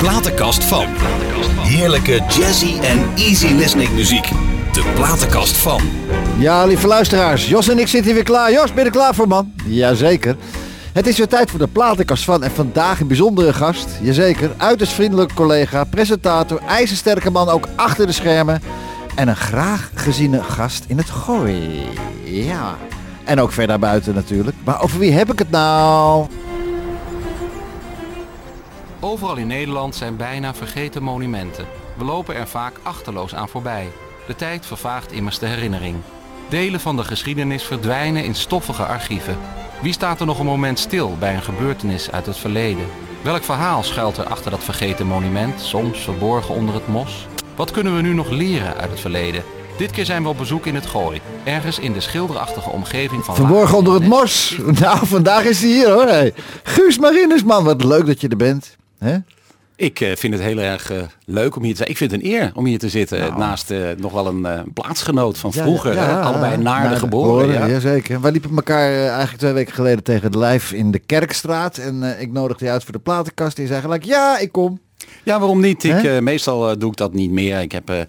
platenkast van. Heerlijke jazzy en easy listening muziek. De platenkast van. Ja, lieve luisteraars. Jos en ik zitten weer klaar. Jos, ben je klaar voor, man? Jazeker. Het is weer tijd voor de platenkast van. En vandaag een bijzondere gast. Jazeker. Uiterst vriendelijke collega, presentator, ijzersterke man ook achter de schermen. En een graag geziene gast in het gooi. Ja. En ook verder buiten natuurlijk. Maar over wie heb ik het nou? Overal in Nederland zijn bijna vergeten monumenten. We lopen er vaak achterloos aan voorbij. De tijd vervaagt immers de herinnering. Delen van de geschiedenis verdwijnen in stoffige archieven. Wie staat er nog een moment stil bij een gebeurtenis uit het verleden? Welk verhaal schuilt er achter dat vergeten monument, soms verborgen onder het mos? Wat kunnen we nu nog leren uit het verleden? Dit keer zijn we op bezoek in het Gooi, ergens in de schilderachtige omgeving van... Verborgen onder het mos. Nou, vandaag is hij hier hoor. Hey. Guus Marinus, man. Wat leuk dat je er bent. Hè? Ik eh, vind het heel erg eh, leuk om hier te zijn. Ik vind het een eer om hier te zitten. Naast eh, nog wel een plaatsgenoot van vroeger. Nou. Ja, hè? ja, Allebei naar de geboren. ja. Jazeker. Wij liepen elkaar eigenlijk twee weken geleden tegen de lijf in de Kerkstraat. En ik nodigde je uit voor de platenkast. Die zei gelijk, ja, ik kom. Ja, waarom niet? Ik, eh, meestal eh, doe ik dat niet meer. Ik heb eh,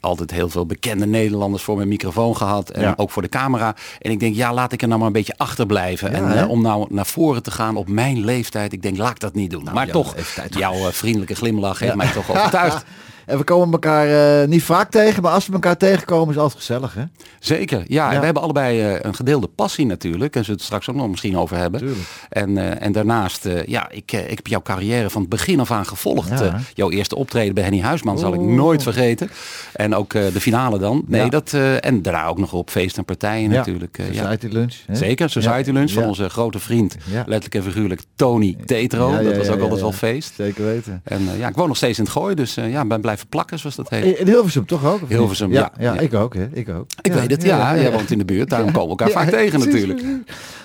altijd heel veel bekende Nederlanders voor mijn microfoon gehad. En Ja. ook voor de camera. En ik denk, ja, laat ik er nou maar een beetje achterblijven. Ja, en om nou naar voren te gaan op mijn leeftijd. Ik denk, laat ik dat niet doen. maar Nou, jouw toch, jouw vriendelijke glimlach heeft mij toch overtuigd. En we komen elkaar eh, niet vaak tegen, maar als we elkaar tegenkomen is altijd gezellig, hè? Zeker, ja. En we hebben allebei eh, een gedeelde passie natuurlijk. En zullen we het straks ook nog misschien over hebben. Tuurlijk. En, eh, en daarnaast, ja, ik, ik heb jouw carrière van het begin af aan gevolgd. Ja. Jouw eerste optreden bij Henny Huisman zal ik nooit vergeten. En ook de finale dan. Nee, Ja. dat, en daarna ook nog op feest en partijen natuurlijk. Society lunch. Hè? Zeker, Society. Lunch van onze grote vriend, Ja. letterlijk en figuurlijk, Tony Tetro. Dat was ook altijd wel feest. Zeker weten. En ja, ik woon nog steeds in het gooi, dus ja, ben blijven plakken zoals dat heet. In Hilversum toch ook? Hilversum, ja. ja. Ja, ik ook, hè? Ik ook. Ik weet het, ja, jij woont in de buurt, daarom komen we elkaar vaak tegen natuurlijk.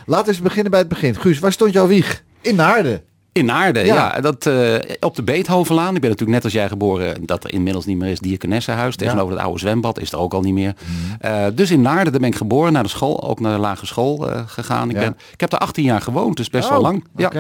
Laten we eens beginnen bij het begin. Guus, waar stond jouw wieg? In Naarden. In Naarden, Ja. ja. dat, eh, op de Beethovenlaan. Ik ben natuurlijk net als jij geboren, dat er inmiddels niet meer is, Dierkenessenhuis. Tegenover het oude zwembad is er ook al niet meer. Mhm. Eh, dus in Naarden, daar ben ik geboren, naar de school, ook naar de lage school eh, gegaan. Ik, Ja. ben, ik heb daar 18 jaar gewoond, dus best wel Oh, lang. Ja.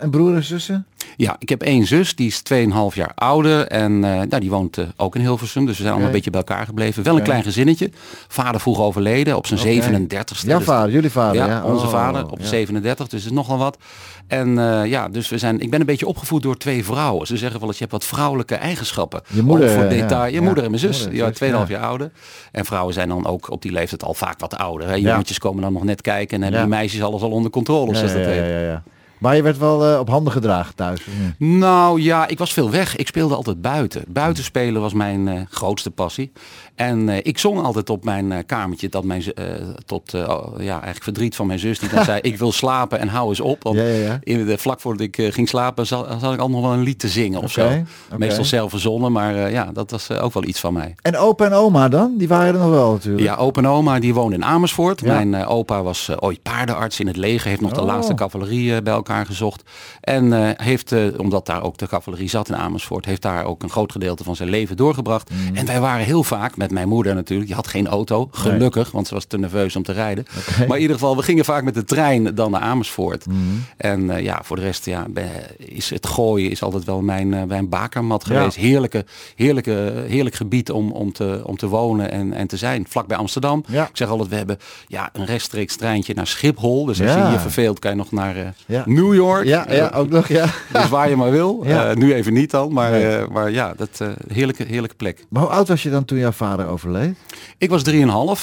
En broer en zussen? ja, ik heb één zus, die is 2,5 jaar ouder. En eh, nou, die woont eh, ook in Hilversum, dus we zijn allemaal een beetje bij elkaar gebleven. Wel een klein gezinnetje. Vader vroeg overleden op zijn Oké. 37ste. Jouw Dus- vader, jullie vader. ja, Ja, onze Oh, vader op ja. 37, dus is nogal wat. En eh, ja, dus we zijn, ik ben een beetje opgevoed door twee vrouwen. Ze zeggen wel eens, je hebt wat vrouwelijke eigenschappen. Je moeder, Ook voor ja. detail. Je Ja, moeder en mijn zus, moeder ja, zus, 2,5 ja. jaar ouder. En vrouwen zijn dan ook op die leeftijd al vaak wat ouder. Hè. Ja. Jongetjes komen dan nog net kijken en hebben Ja. die meisjes alles al onder controle, Ja, zoals dat ja, heet. ja, ja, ja. Maar je werd wel eh, op handen gedragen thuis. Nou ja, ik was veel weg. Ik speelde altijd buiten. Buiten spelen was mijn eh, grootste passie. En eh, ik zong altijd op mijn eh, kamertje dat mijn, eh, tot oh, ja, eigenlijk verdriet van mijn zus die dan zei ik wil slapen en hou eens op. Want Ja, ja, ja. In de, vlak voordat ik ging slapen zat, zat ik al nog wel een lied te zingen of zo. Meestal zelf verzonnen, maar ja, dat was ook wel iets van mij. En opa en oma dan? Die waren er nog wel natuurlijk. Ja, opa en oma die woonde in Amersfoort. Mijn opa was ooit paardenarts in het leger. Heeft nog de Oh. laatste cavalerie bij elkaar gezocht. En heeft, omdat daar ook de cavalerie zat in Amersfoort, heeft daar ook een groot gedeelte van zijn leven doorgebracht. Mm. En wij waren heel vaak met mijn moeder natuurlijk. Die had geen auto, gelukkig, want ze was te nerveus om te rijden. Maar in ieder geval, we gingen vaak met de trein dan naar Amersfoort. Mm. En eh, ja, voor de rest ja, is het gooien is altijd wel mijn, eh, mijn bakermat Ja. geweest. Heerlijke, heerlijke, heerlijk gebied om, om, te, om te wonen en, en te zijn. Vlak bij Amsterdam. Ja. Ik zeg altijd, we hebben ja, een rechtstreeks treintje naar Schiphol. Dus als Ja. je je verveelt, kan je nog naar eh. New York. Ja, ja, ook nog, ja. Dus waar je maar wil. Nu even niet dan, maar, Nee. maar ja, dat heerlijke, heerlijke plek. Maar hoe oud was je dan toen jouw vader overleed? Ik was 3,5,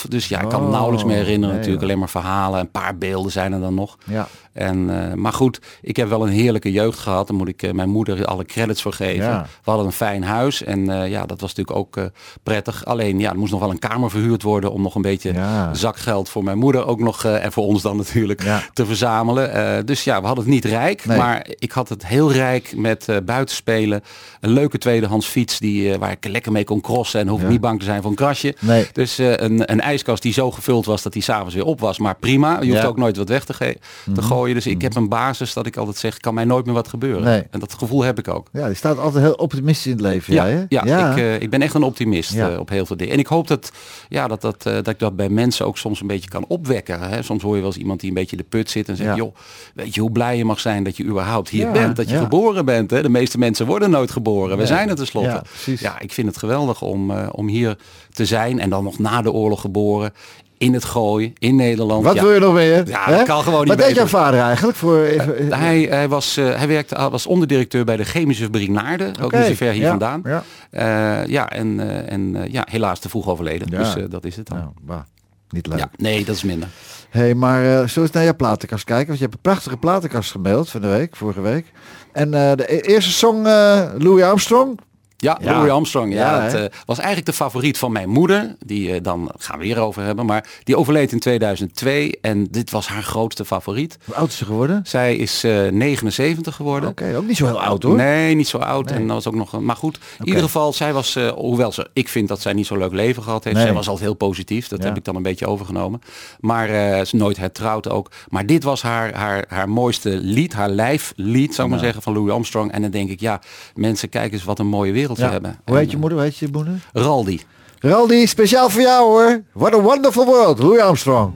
dus ja, ik kan Oh, nauwelijks meer herinneren. nee, natuurlijk alleen maar verhalen, een paar beelden zijn er dan nog. Ja. En, eh, maar goed, ik heb wel een heerlijke jeugd gehad. Daar moet ik eh, mijn moeder alle credits voor geven. Ja. We hadden een fijn huis en eh, ja, dat was natuurlijk ook prettig. Alleen ja, er moest nog wel een kamer verhuurd worden om nog een beetje Ja. zakgeld voor mijn moeder ook nog en voor ons dan natuurlijk Ja. te verzamelen. Dus ja, we hadden het niet rijk, Nee. maar ik had het heel rijk met buitenspelen. Een leuke tweedehands fiets die, waar ik lekker mee kon crossen en hoef ik Ja. niet bang te zijn voor een krasje. Nee. Dus een, een ijskast die zo gevuld was dat die s'avonds weer op was. Maar prima, je hoeft ook nooit wat weg te, te gooien. Dus ik heb een basis dat ik altijd zeg, kan mij nooit meer wat gebeuren. Nee. En dat gevoel heb ik ook. Ja, die staat altijd heel optimistisch in het leven. Ja, Ja, ja? Ik, eh, ik ben echt een optimist Ja. eh, op heel veel dingen. En ik hoop dat, ja, dat, dat, eh, dat ik dat bij mensen ook soms een beetje kan opwekken. Hè? Soms hoor je wel eens iemand die een beetje de put zit en zegt, joh, weet je hoe blij je mag zijn dat je überhaupt hier bent. Dat je geboren bent. Hè? De meeste mensen worden nooit geboren. We zijn er tenslotte. Ja, ik vind het geweldig om, om hier te zijn. En dan nog na de oorlog geboren. In het Gooi, in Nederland. Wat ja. wil je nog meer? Ja, dat kan gewoon niet Wat deed jouw vader eigenlijk? Voor, even, Hij, hij, was, eh, hij werkte, was onderdirecteur bij de chemische fabriek Naarden. Ook niet zo ver hier ja, vandaan. ja. Eh, ja, en, eh, en eh, ja, helaas te vroeg overleden. Dus eh, dat is het dan. nou, bah, niet leuk. Ja, nee, dat is minder. hey, maar eh zullen we eens naar jouw platenkast kijken? Want je hebt een prachtige platenkast gemaild van de week, vorige week. En eh, de e- eerste song, eh, Louis Armstrong. Ja, Ja. Louis Armstrong. Ja, het eh, was eigenlijk de favoriet van mijn moeder. Die eh, dan gaan we weer over hebben. Maar die overleed in 2002. En dit was haar grootste favoriet. Hoe oud is ze geworden? Zij is eh 79 geworden. Oké, ook niet zo heel oud hoor. Nee, niet zo oud. Nee. En dat was ook nog. Maar goed, in ieder geval, zij was, eh, hoewel ze, ik vind dat zij niet zo'n leuk leven gehad heeft. Nee. Zij was altijd heel positief. Dat Ja. heb ik dan een beetje overgenomen. Maar eh, ze is nooit hertrouwd ook. Maar dit was haar, haar, haar mooiste lied, haar lijflied, zou ik maar zeggen, van Louis Armstrong. En dan denk ik, ja, mensen, kijk eens wat een mooie wereld Ja. we hebben. Hoe En, heet je moeder? Hoe heet je moeder? Raldi. Raldi, speciaal voor jou hoor. What a wonderful world, Louis Armstrong.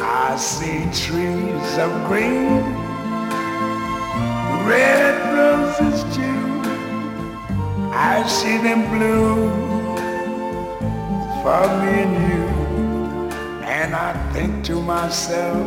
I see trees of green, red roses too. I see them bloom for me and you. And I think to myself,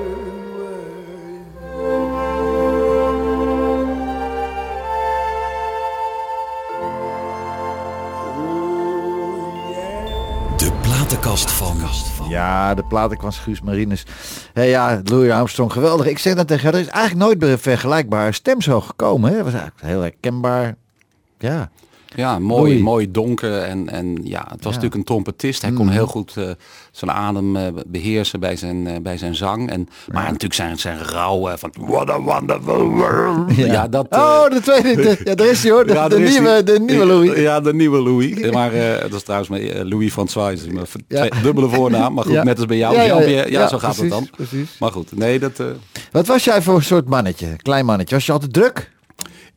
De platenkast Guus Marinus. Hey, ja, Louis Armstrong, geweldig. Ik zeg dat tegen haar, er is eigenlijk nooit meer een stem zo gekomen. Hè? Dat was eigenlijk heel herkenbaar. Ja, Ja, mooi, mooi donker. En, en ja, het was Ja. natuurlijk een trompetist. Hij kon heel goed eh, zijn adem eh, beheersen bij zijn, eh, bij zijn zang. En, maar natuurlijk zijn, zijn rauwe van What a wonderful world. Ja, dat... oh, de tweede. de- ja, daar is hij hoor. De, nieuwe, de nieuwe Louis. Ja, de nieuwe Louis. Maar dat is trouwens eh, Louis Ja. twee- dubbele voornaam. Maar goed, net als bij jou. Ja, zo gaat precies, het dan. precies. Maar goed, nee, dat... Wat was jij voor een soort mannetje? Klein mannetje. Was je altijd druk?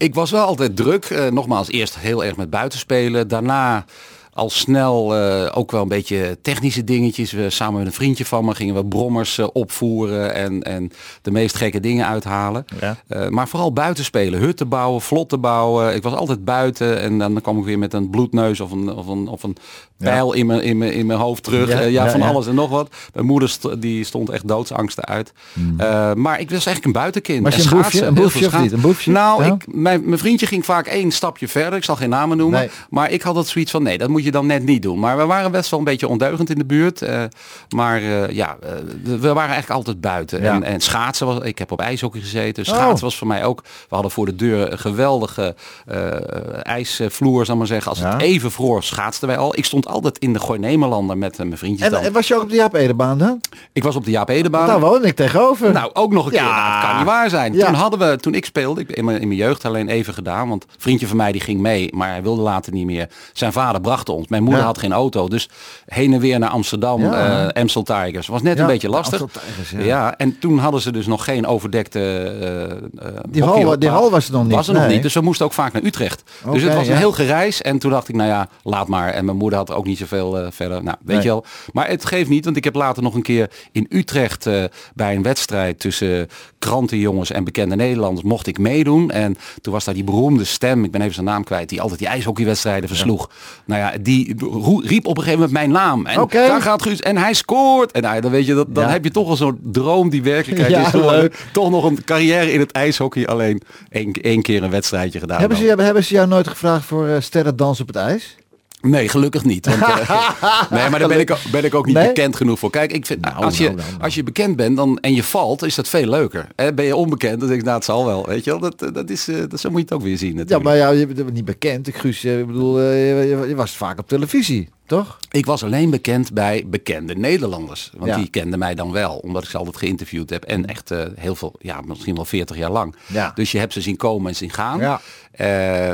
Ik was wel altijd druk. Eh, nogmaals, eerst heel erg met buitenspelen. Daarna al snel eh, ook wel een beetje technische dingetjes. We, samen met een vriendje van me gingen we brommers eh, opvoeren en, en de meest gekke dingen uithalen. Ja. Eh, maar vooral buitenspelen. Hutten bouwen, vlotten bouwen. Ik was altijd buiten en dan kwam ik weer met een bloedneus of een, of een, of een pijl in, mijn, in, mijn, in mijn hoofd terug. Ja, van alles en nog wat. Mijn moeder st- die stond echt doodsangsten uit. Eh, maar ik was eigenlijk een buitenkind. Hmm. En een boefje? Een boefje of niet? Een boefje? Nou, ik, mijn, mijn vriendje ging vaak één stapje verder. Ik zal geen namen noemen. Nee. Maar ik had dat zoiets van, nee, dat moet je moet je dan net niet doen. Maar we waren best wel een beetje ondeugend in de buurt. eh, maar eh, ja, eh, we waren eigenlijk altijd buiten. Ja. En, en schaatsen, was, ik heb op ijshockey gezeten. Oh. Schaatsen was voor mij ook. We hadden voor de deur een geweldige ijsvloer, zal maar zeggen. Als Ja. het even vroor schaatsten wij al. Ik stond altijd in de Gooi-Nemerlander met mijn vriendjes En, dan. was je ook op de Jaap Edebaan dan? ik was op de Jaap Edebaan. Daar woonde ik tegenover. Nou, ook nog een keer. Ja. Nou, dat kan niet waar zijn. Toen hadden we, toen ik speelde, ik in mijn, in mijn jeugd alleen even gedaan, want vriendje van mij die ging mee, maar hij wilde later niet meer. Zijn vader bracht Mijn moeder Ja. had geen auto, dus heen en weer naar Amsterdam, Ja. Amstel Tigers. Was net Ja, een beetje lastig. Tigers, ja. en toen hadden ze dus nog geen overdekte eh, Die hal- die hal was er nog niet, Was er nog niet, dus we moesten ook vaak naar Utrecht. dus het was een heel gereis en toen dacht ik, nou ja, laat maar. En mijn moeder had ook niet zoveel eh, verder. Nou, weet Nee. je wel. Maar het geeft niet, want ik heb later nog een keer in Utrecht bij een wedstrijd tussen krantenjongens en bekende Nederlanders mocht ik meedoen. En toen was daar die beroemde stem, ik ben even zijn naam kwijt, die altijd die ijshockeywedstrijden versloeg. Nou ja, die riep op een gegeven moment mijn naam. En daar gaat Guus en hij scoort. En nou, dan weet je, dat, dan Ja. heb je toch al zo'n droom die werkelijkheid Ja, is geworden. Toch nog een carrière in het ijshockey, alleen één, één keer een wedstrijdje gedaan. hebben, dan. ze, hebben ze jou nooit gevraagd voor eh sterren dans op het ijs? Nee, gelukkig niet. Want, eh, nee, maar daar ben ik, ook- ben ik ook niet Nee? bekend genoeg voor. Kijk, ik vind, Nou, als, je, nou, nou, nou. als je bekend bent dan, en je valt, is dat veel leuker. Hè, ben je onbekend, dan denk ik, nou, het zal wel. Weet je wel, dat, eh, dat is, eh, dat, zo moet je het ook weer zien Ja, natuurlijk. maar ja, je bent niet bekend. Ik, Guus, ik bedoel, je, je- was vaak op televisie, toch? Ik was alleen bekend bij bekende Nederlanders. Want Ja. die kenden mij dan wel, omdat ik ze altijd geïnterviewd heb. En echt heel veel, ja, misschien wel 40 jaar lang. Ja. Dus je hebt ze zien komen en zien gaan. Ja.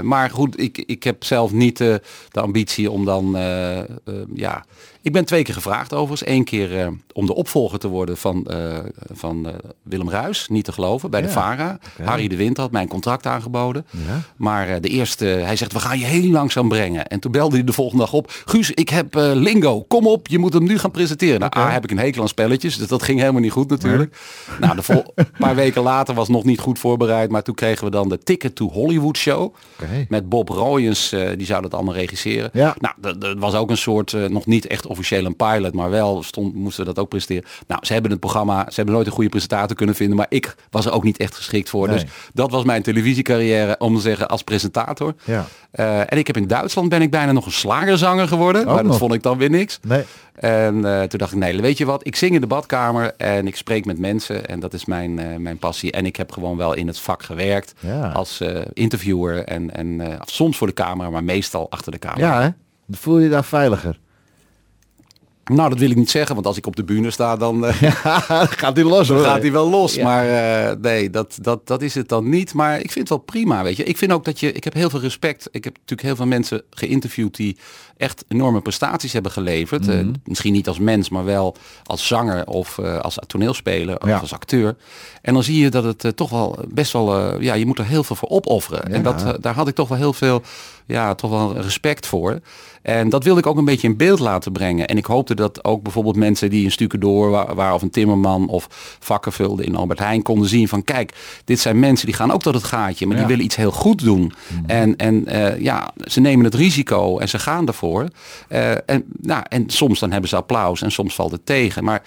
Maar goed, ik, ik heb zelf niet de ambitie om dan, eh, eh, ja... Ik ben twee keer gevraagd overigens. Eén keer eh, om de opvolger te worden van, eh, van eh, Willem Ruis, niet te geloven, bij de VARA. Harry de Winter had mijn contract aangeboden. Ja. Maar de eerste, hij zegt, we gaan je heel langzaam brengen. En toen belde hij de volgende dag op. Guus, ik heb Lingo, kom op, je moet hem nu gaan presenteren. Nou, A, heb ik een hekel aan spelletjes, dus dat ging helemaal niet goed natuurlijk. Nou, de vol- een paar weken later was nog niet goed voorbereid. Maar toen kregen we dan de Ticket to Hollywood show. Met Bob Royens, die zou dat allemaal regisseren. Ja. Nou, dat, was ook een soort, nog niet echt officieel een pilot, maar wel stond, moesten we dat ook presteren. Nou, ze hebben het programma, ze hebben nooit een goede presentator kunnen vinden, maar ik was er ook niet echt geschikt voor. Nee. Dus dat was mijn televisiecarrière, om te zeggen, als presentator. Ja. Eh, en ik heb in Duitsland ben ik bijna nog een slagerzanger geworden, maar dat vond ik dan weer niks. Nee. En eh, toen dacht ik, nee, weet je wat, ik zing in de badkamer en ik spreek met mensen en dat is mijn, eh, mijn passie. En ik heb gewoon wel in het vak gewerkt Ja. als interviewer en, en soms voor de camera, maar meestal achter de camera. Ja, hè? Voel je je daar veiliger. Nou, dat wil ik niet zeggen, want als ik op de bühne sta, dan eh, Gaat die los, hoor. gaat hij wel los. Ja. Maar eh, nee, dat, dat, dat is het dan niet. Maar ik vind het wel prima, weet je. Ik vind ook dat je, ik heb heel veel respect. Ik heb natuurlijk heel veel mensen geïnterviewd die echt enorme prestaties hebben geleverd. Eh, Mhm. misschien niet als mens, maar wel als zanger of eh, als toneelspeler of Ja. als acteur. En dan zie je dat het eh, toch wel best wel, eh, ja, je moet er heel veel voor opofferen. En dat, eh, daar had ik toch wel heel veel, ja, toch wel respect voor. En dat wilde ik ook een beetje in beeld laten brengen. En ik hoopte dat ook bijvoorbeeld mensen die een stukendoor wa- waren of een timmerman of vakken vulden in Albert Heijn konden zien van kijk, dit zijn mensen die gaan ook tot het gaatje, maar Ja. die willen iets heel goed doen. En, en eh, ja, ze nemen het risico en ze gaan ervoor. Eh, en, nou, en soms dan hebben ze applaus en soms valt het tegen. Maar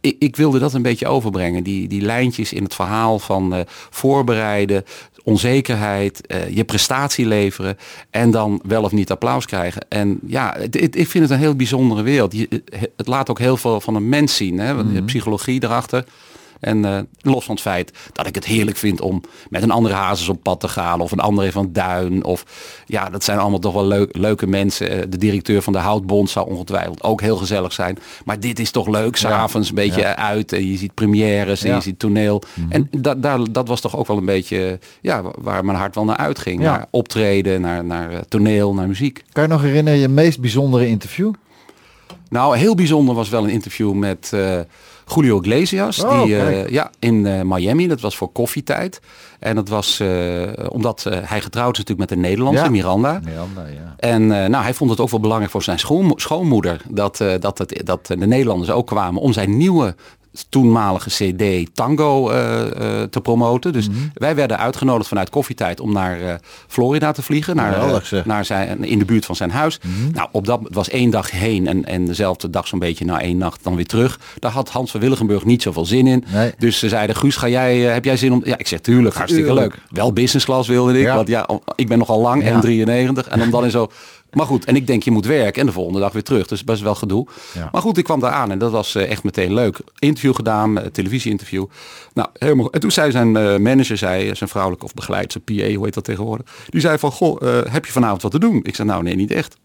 ik, ik wilde dat een beetje overbrengen. Die, die lijntjes in het verhaal van eh, voorbereiden, onzekerheid, eh, je prestatie leveren en dan wel of niet applaus krijgen. En ja, het, het- ik vind het een heel bijzondere wereld. Je, het laat ook heel veel van een mens zien. Hè? Want de Psychologie erachter. En eh, los van het feit dat ik het heerlijk vind om met een andere hazes op pad te gaan. Of een andere van Duin. Of ja, dat zijn allemaal toch wel leuk, leuke mensen. Eh, De directeur van de Houtbond zou ongetwijfeld ook heel gezellig zijn. Maar dit is toch leuk. S'avonds een beetje Ja. uit. En je ziet premières en Ja. je ziet toneel. En dat, daar, dat was toch ook wel een beetje ja, waar mijn hart wel naar uitging. Ja. Naar optreden, naar, naar eh, toneel, naar muziek. Kan je nog herinneren je meest bijzondere interview? Nou, heel bijzonder was wel een interview met Julio Iglesias. Oh, die, eh, ja, in eh, Miami. Dat was voor koffietijd. En dat was eh, omdat hij getrouwd is natuurlijk met een Nederlandse, Ja. Miranda. Miranda, ja. En nou, hij vond het ook wel belangrijk voor zijn schoonmo- schoonmoeder dat, dat, het, dat de Nederlanders ook kwamen om zijn nieuwe toenmalige CD Tango eh, eh, te promoten. Dus Mhm. wij werden uitgenodigd vanuit koffietijd om naar eh, Florida te vliegen, naar. Mhm. naar zijn, in de buurt van zijn huis. Nou, op dat het was één dag heen en, en dezelfde dag zo'n beetje na één nacht dan weer terug. Daar had Hans van Willigenburg niet zoveel zin in. Nee. Dus ze zeiden, Guus, ga jij, heb jij zin om... Ja, ik zeg, tuurlijk, hartstikke Tuurlijk. leuk. Wel business class wilde ik, Ja. want ja, ik ben nogal lang Ja. en 93. En om dan in zo Maar goed, en ik denk je moet werken en de volgende dag weer terug. Dus best wel gedoe. Ja. Maar goed, ik kwam daar aan en dat was eh, echt meteen leuk. Interview gedaan, eh, televisieinterview. Nou, helemaal. En toen zei zijn eh, manager, zei, zijn vrouwelijke of begeleid, zijn PA, hoe heet dat tegenwoordig. Die zei van, goh, heb je vanavond wat te doen? Ik zei, nou nee, niet echt.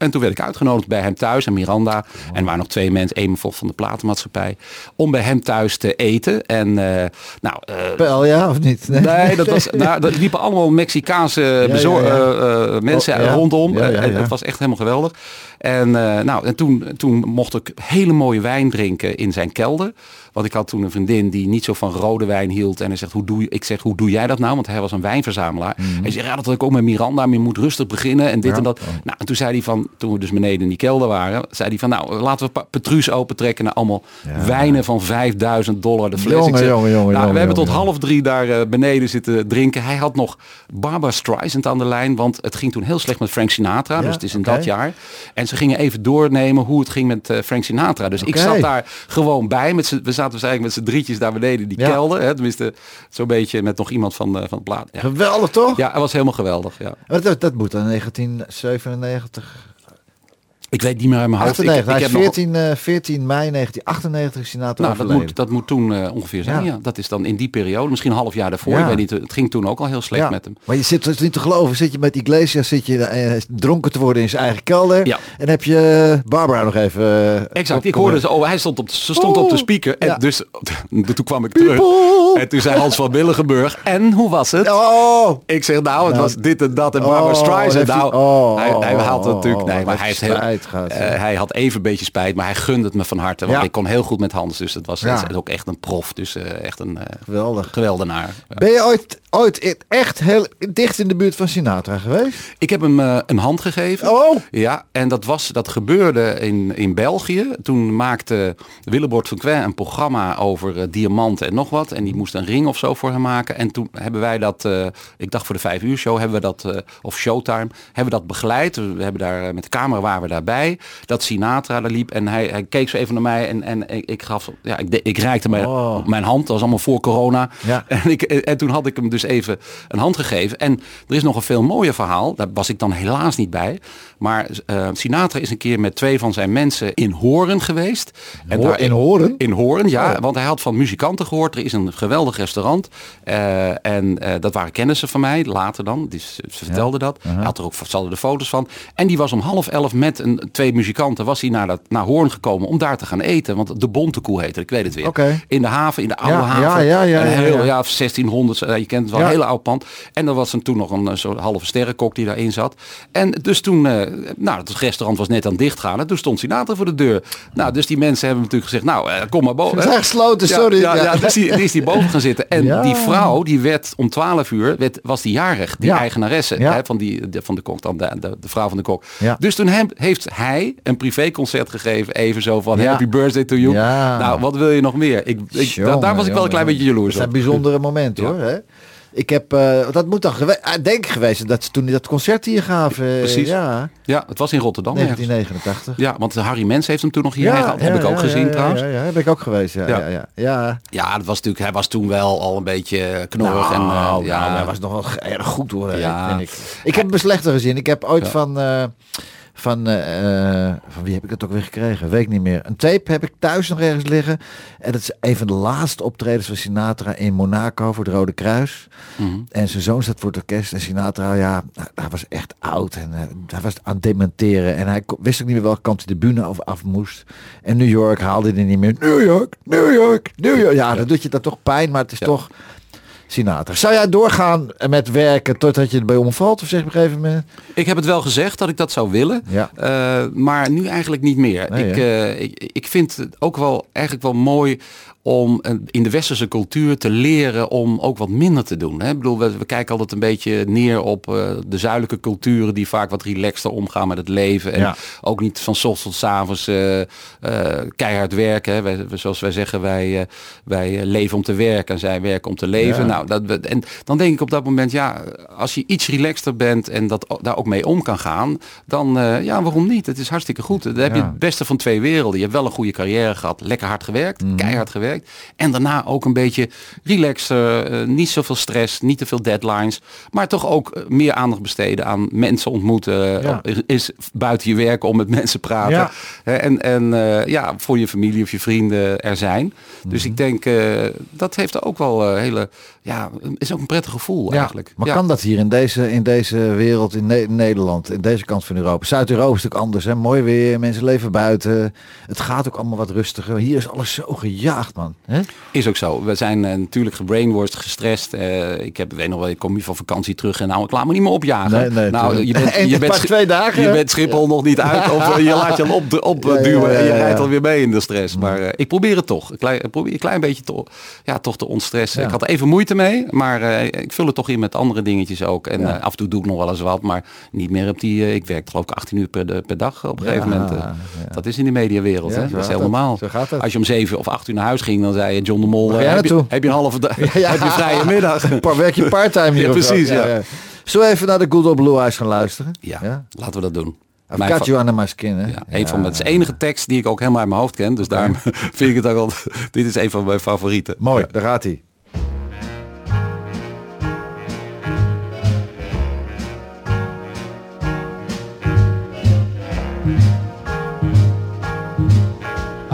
En toen werd ik uitgenodigd bij hem thuis en Miranda. En er waren nog twee mensen, één van de platenmaatschappij. Om bij hem thuis te eten. En eh, nou, Pel, ja, of niet? Nee, dat was, nou, er liepen allemaal Mexicaanse ja, ja. mensen Oh, rondom. Het was echt helemaal geweldig. En, eh, nou, en toen, toen mocht ik hele mooie wijn drinken in zijn kelder. Want ik had toen een vriendin die niet zo van rode wijn hield. En hij zegt, hoe doe je, ik zeg, hoe doe jij dat nou? Want hij was een wijnverzamelaar. Hij zegt, ja, dat had ik ook met Miranda. Maar je moet rustig beginnen en dit Mhm. Ja. en dat. Oh. Nou, en toen zei hij van, toen we dus beneden in die kelder waren. Zei hij van, nou, laten we Petrus opentrekken. naar allemaal Ja. wijnen van 5000 dollar de fles. Jongen, zeg, jongen, jongen, nou, we hebben tot half drie daar eh, beneden zitten drinken. Hij had nog Barbara Streisand aan de lijn. Want het ging toen heel slecht met Frank Sinatra. Ja, dus het is in dat jaar. En ze gingen even doornemen hoe het ging met eh, Frank Sinatra. Dus ik zat daar gewoon bij. Met we zaten dus eigenlijk met z'n drietjes daar beneden die Ja. kelder. Hè, tenminste, zo'n beetje met nog iemand van, eh, van de plaat. Ja. Geweldig, toch? ja, het was helemaal geweldig. Ja. Dat, dat moet dan 1997. Ik weet niet meer uit mijn hoofd. Ik, 98. Hij ik is heb nog- 14, eh, 14 mei 1998 is Sinatra Nou, dat moet, dat moet toen eh, ongeveer zijn. Ja. Ja. Dat is dan in die periode, misschien een half jaar daarvoor. Ja. Ik weet niet, het ging toen ook al heel slecht Ja. met hem. Maar je zit is niet te geloven. Zit je met Iglesias zit je eh, dronken te worden in zijn eigen kelder. Ja. En heb je Barbara nog even. Exact, ik hoorde ze, oh, hij stond op, ze stond op de speaker. En dus toen kwam ik terug. People. En toen zei Hans van Billigenburg, en hoe was het? Oh! Ik zeg, nou, het Nou, was dit en dat en Barbara oh, Streisand. Nou, oh, hij, hij oh, natuurlijk, nee, maar hij, heeft heeft heel, spijt eh, ja. hij had even een beetje spijt, maar hij gunde het me van harte. Want ik kon heel goed met Hans, dus het was is ook echt een prof. Dus eh, echt een eh, Geweldig. geweldenaar. Ben je ooit, ooit echt heel dicht in de buurt van Sinatra geweest? Ik heb hem eh, een hand gegeven. Oh! Ja, en dat, was, dat gebeurde in, in België. Toen maakte Willebord van Quin een programma over eh, diamanten en nog wat. En die moest een ring of zo voor hem maken. En toen hebben wij dat, eh, ik dacht voor de vijf uur show, hebben we dat, eh, of showtime, hebben we dat begeleid. We hebben daar, eh, met de camera waren we daarbij. Dat Sinatra daar liep en hij, hij keek zo even naar mij en, en ik, gaf, ja, ik, de- ik reikte mijn, Oh. mijn hand. Dat was allemaal voor corona. Ja. En, ik, en toen had ik hem dus even een hand gegeven. En er is nog een veel mooier verhaal. Daar was ik dan helaas niet bij. Maar eh, Sinatra is een keer met twee van zijn mensen in Horen geweest. En Hoor- in Horen? In Horen, ja. Oh. Want hij had van muzikanten gehoord. Er is een geweldig restaurant. Eh, en eh, dat waren kennissen van mij, later dan. Dus ze vertelde dat. Hij had er ook ze hadden de foto's van. En die was om half elf met een, twee muzikanten was hij naar, dat, naar Hoorn gekomen om daar te gaan eten. Want de Bonte Koe heette, ik weet het weer. In de haven, in de oude Ja, haven. ja, ja, ja, Een heel, ja. ja, 1600, eh, je kent het wel, een hele oud pand. En er was toen nog een soort halve sterrenkok die daarin zat. En dus toen, nou, het restaurant was net aan het dichtgaan. En toen stond Sinatra voor de deur. Nou, dus die mensen hebben natuurlijk gezegd, nou, eh, kom maar boven. Ze zijn gesloten, sorry. Ja, ja, Ja. dus die, die is die boven gaan zitten. En die vrouw, die werd om 12 uur, werd, was die jarig. Die eigenaresse hè, van, die, de, van de kok, dan de, de, de vrouw van de kok. Ja. Dus toen hem, heeft hij een privéconcert gegeven. Even zo van, happy birthday to you. Nou, wat wil je nog meer? Ik, ik, Jongen, daar, was ik wel een klein beetje jaloers Dat op. zijn bijzondere momenten Ja. hoor. Hè? Ik heb, eh, dat moet dan gewe- ah, denk geweest dat ze toen dat concert hier gaven. eh, Precies. Ja, Ja, het was in Rotterdam. ergens. 1989. Ja, want Harry Mens heeft hem toen nog hier gehad. Heb ja, ik ook gezien trouwens. Ja, Ja, ja, heb ik ook geweest. Ja, ja. Ja. Ja, ja. dat was natuurlijk, hij was toen wel al een beetje knorrig. en, eh, Nou, ja, nou, hij was nog wel erg goed hoor, Ja. ik. Ik heb hem slechter gezien. Ik heb ooit van, eh, van, eh, eh, van wie heb ik het ook weer gekregen? Weet ik niet meer. Een tape heb ik thuis nog ergens liggen. En dat is een van de laatste optredens van Sinatra in Monaco voor het Rode Kruis. Mhm. En zijn zoon staat voor het orkest. En Sinatra, ja, hij was echt oud. En eh, hij was aan het dementeren. En hij wist ook niet meer welke kant hij de bühne af, af moest. En New York haalde hij niet meer. New York, New York, New York. Ja, dan doet je dat toch pijn. Maar het is Ja. toch Sinatra. Zou jij doorgaan met werken totdat je erbij omvalt? Of zeg op een gegeven moment? Ik heb het wel gezegd dat ik dat zou willen. Ja. Eh, maar nu eigenlijk niet meer. Nee, ik, eh, ik, ik vind het ook wel eigenlijk wel mooi om in de westerse cultuur te leren om ook wat minder te doen. Hè? Ik bedoel, we, we kijken altijd een beetje neer op eh, de zuidelijke culturen die vaak wat relaxter omgaan met het leven. En Ja. ook niet van 's ochtends tot 's avonds eh, eh, keihard werken. Hè? Wij, we- zoals wij zeggen, wij, wij leven om te werken en zij werken om te leven. Ja. Nou, dat, en dan denk ik op dat moment, ja, als je iets relaxter bent en dat daar ook mee om kan gaan, dan ja, waarom niet? Het is hartstikke goed. Dan heb je Ja. het beste van twee werelden. Je hebt wel een goede carrière gehad, lekker hard gewerkt, Mhm. keihard gewerkt. En daarna ook een beetje relaxer, eh, niet zoveel stress, niet te veel deadlines, maar toch ook eh, meer aandacht besteden aan mensen ontmoeten. Ja. Is buiten je werk om met mensen praten. Ja. En, en eh, ja, voor je familie of je vrienden er zijn. Dus Mhm. ik denk, dat heeft ook wel hele, ja, is ook een prettig gevoel Ja, eigenlijk. maar ja. kan dat hier in deze, in deze wereld, in Ne- Nederland, in deze kant van Europa? Zuid-Europa is natuurlijk anders, hè? mooi weer, mensen leven buiten. Het gaat ook allemaal wat rustiger. Hier is alles zo gejaagd, man. Hè? Is ook zo. We zijn eh, natuurlijk gebrainwashed, gestrest. Eh, ik heb, weet nog wel, ik kom hier van vakantie terug en nou, ik laat me niet meer opjagen. Nee, nee, nou, je bent, En je bent, pas twee dagen, Je bent Schiphol nog niet uit of eh, je laat je al op, opduwen ja, ja, en je rijdt alweer mee in de stress. Maar eh, ik probeer het toch. Ik probeer een klein beetje toch, ja, toch te ontstressen. Ik had even moeite mee, maar eh, ik vul het toch in met andere dingetjes ook. En Ja. eh, af en toe doe ik nog wel eens wat, maar niet meer op die... eh, ik werk geloof ik 18 uur per, de- per dag op een gegeven moment. Dat is in de mediawereld, hè? zo Dat is heel het. normaal. Zo gaat het. Als je om zeven of acht uur naar huis ging, dan zei je John de Mol... Heb, je, heb je een halve dag? Ja. Heb je vrije middag? Een paar werkje parttime hier. Zo. precies, ja. Zullen we even naar de Good Old Blue Eyes gaan luisteren? Ja, laten we dat doen. I've Mijn got you under my skin, hè? ja, een van, het is de enige tekst die ik ook helemaal uit mijn hoofd ken. Dus daarom vind ik het ook al... Dit is een van mijn favorieten. Mooi, daar gaat hij.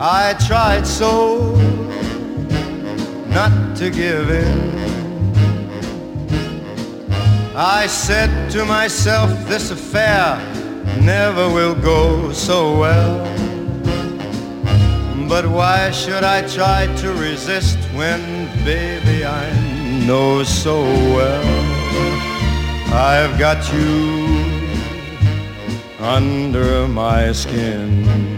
I tried so not to give in. I said to myself, this affair never will go so well. But why should I try to resist when, baby, I know so well I've got you under my skin?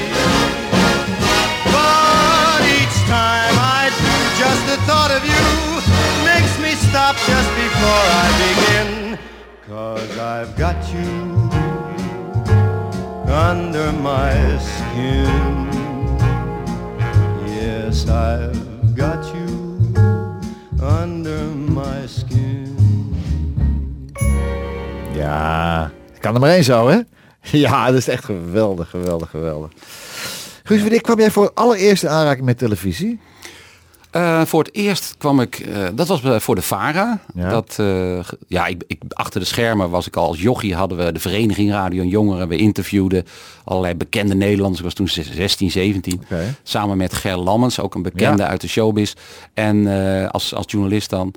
Just the thought of you makes me stop just before I begin. Cause I've got you under my skin. Yes, I've got you under my skin. Ja, ik kan er maar één zo, hè? Ja, dat is echt geweldig, geweldig, geweldig. Guus, wanneer kwam jij voor het allereerste aanraking met televisie? Eh, voor het eerst kwam ik, eh, dat was eh, voor de VARA. Ja. Dat, ja, ik, ik, achter de schermen was ik al als jochie, hadden we de vereniging Radio en Jongeren. We interviewden allerlei bekende Nederlanders. Ik was toen 16, 17. Oké. Samen met Ger Lammens, ook een bekende Ja. uit de showbiz. En als, als journalist dan,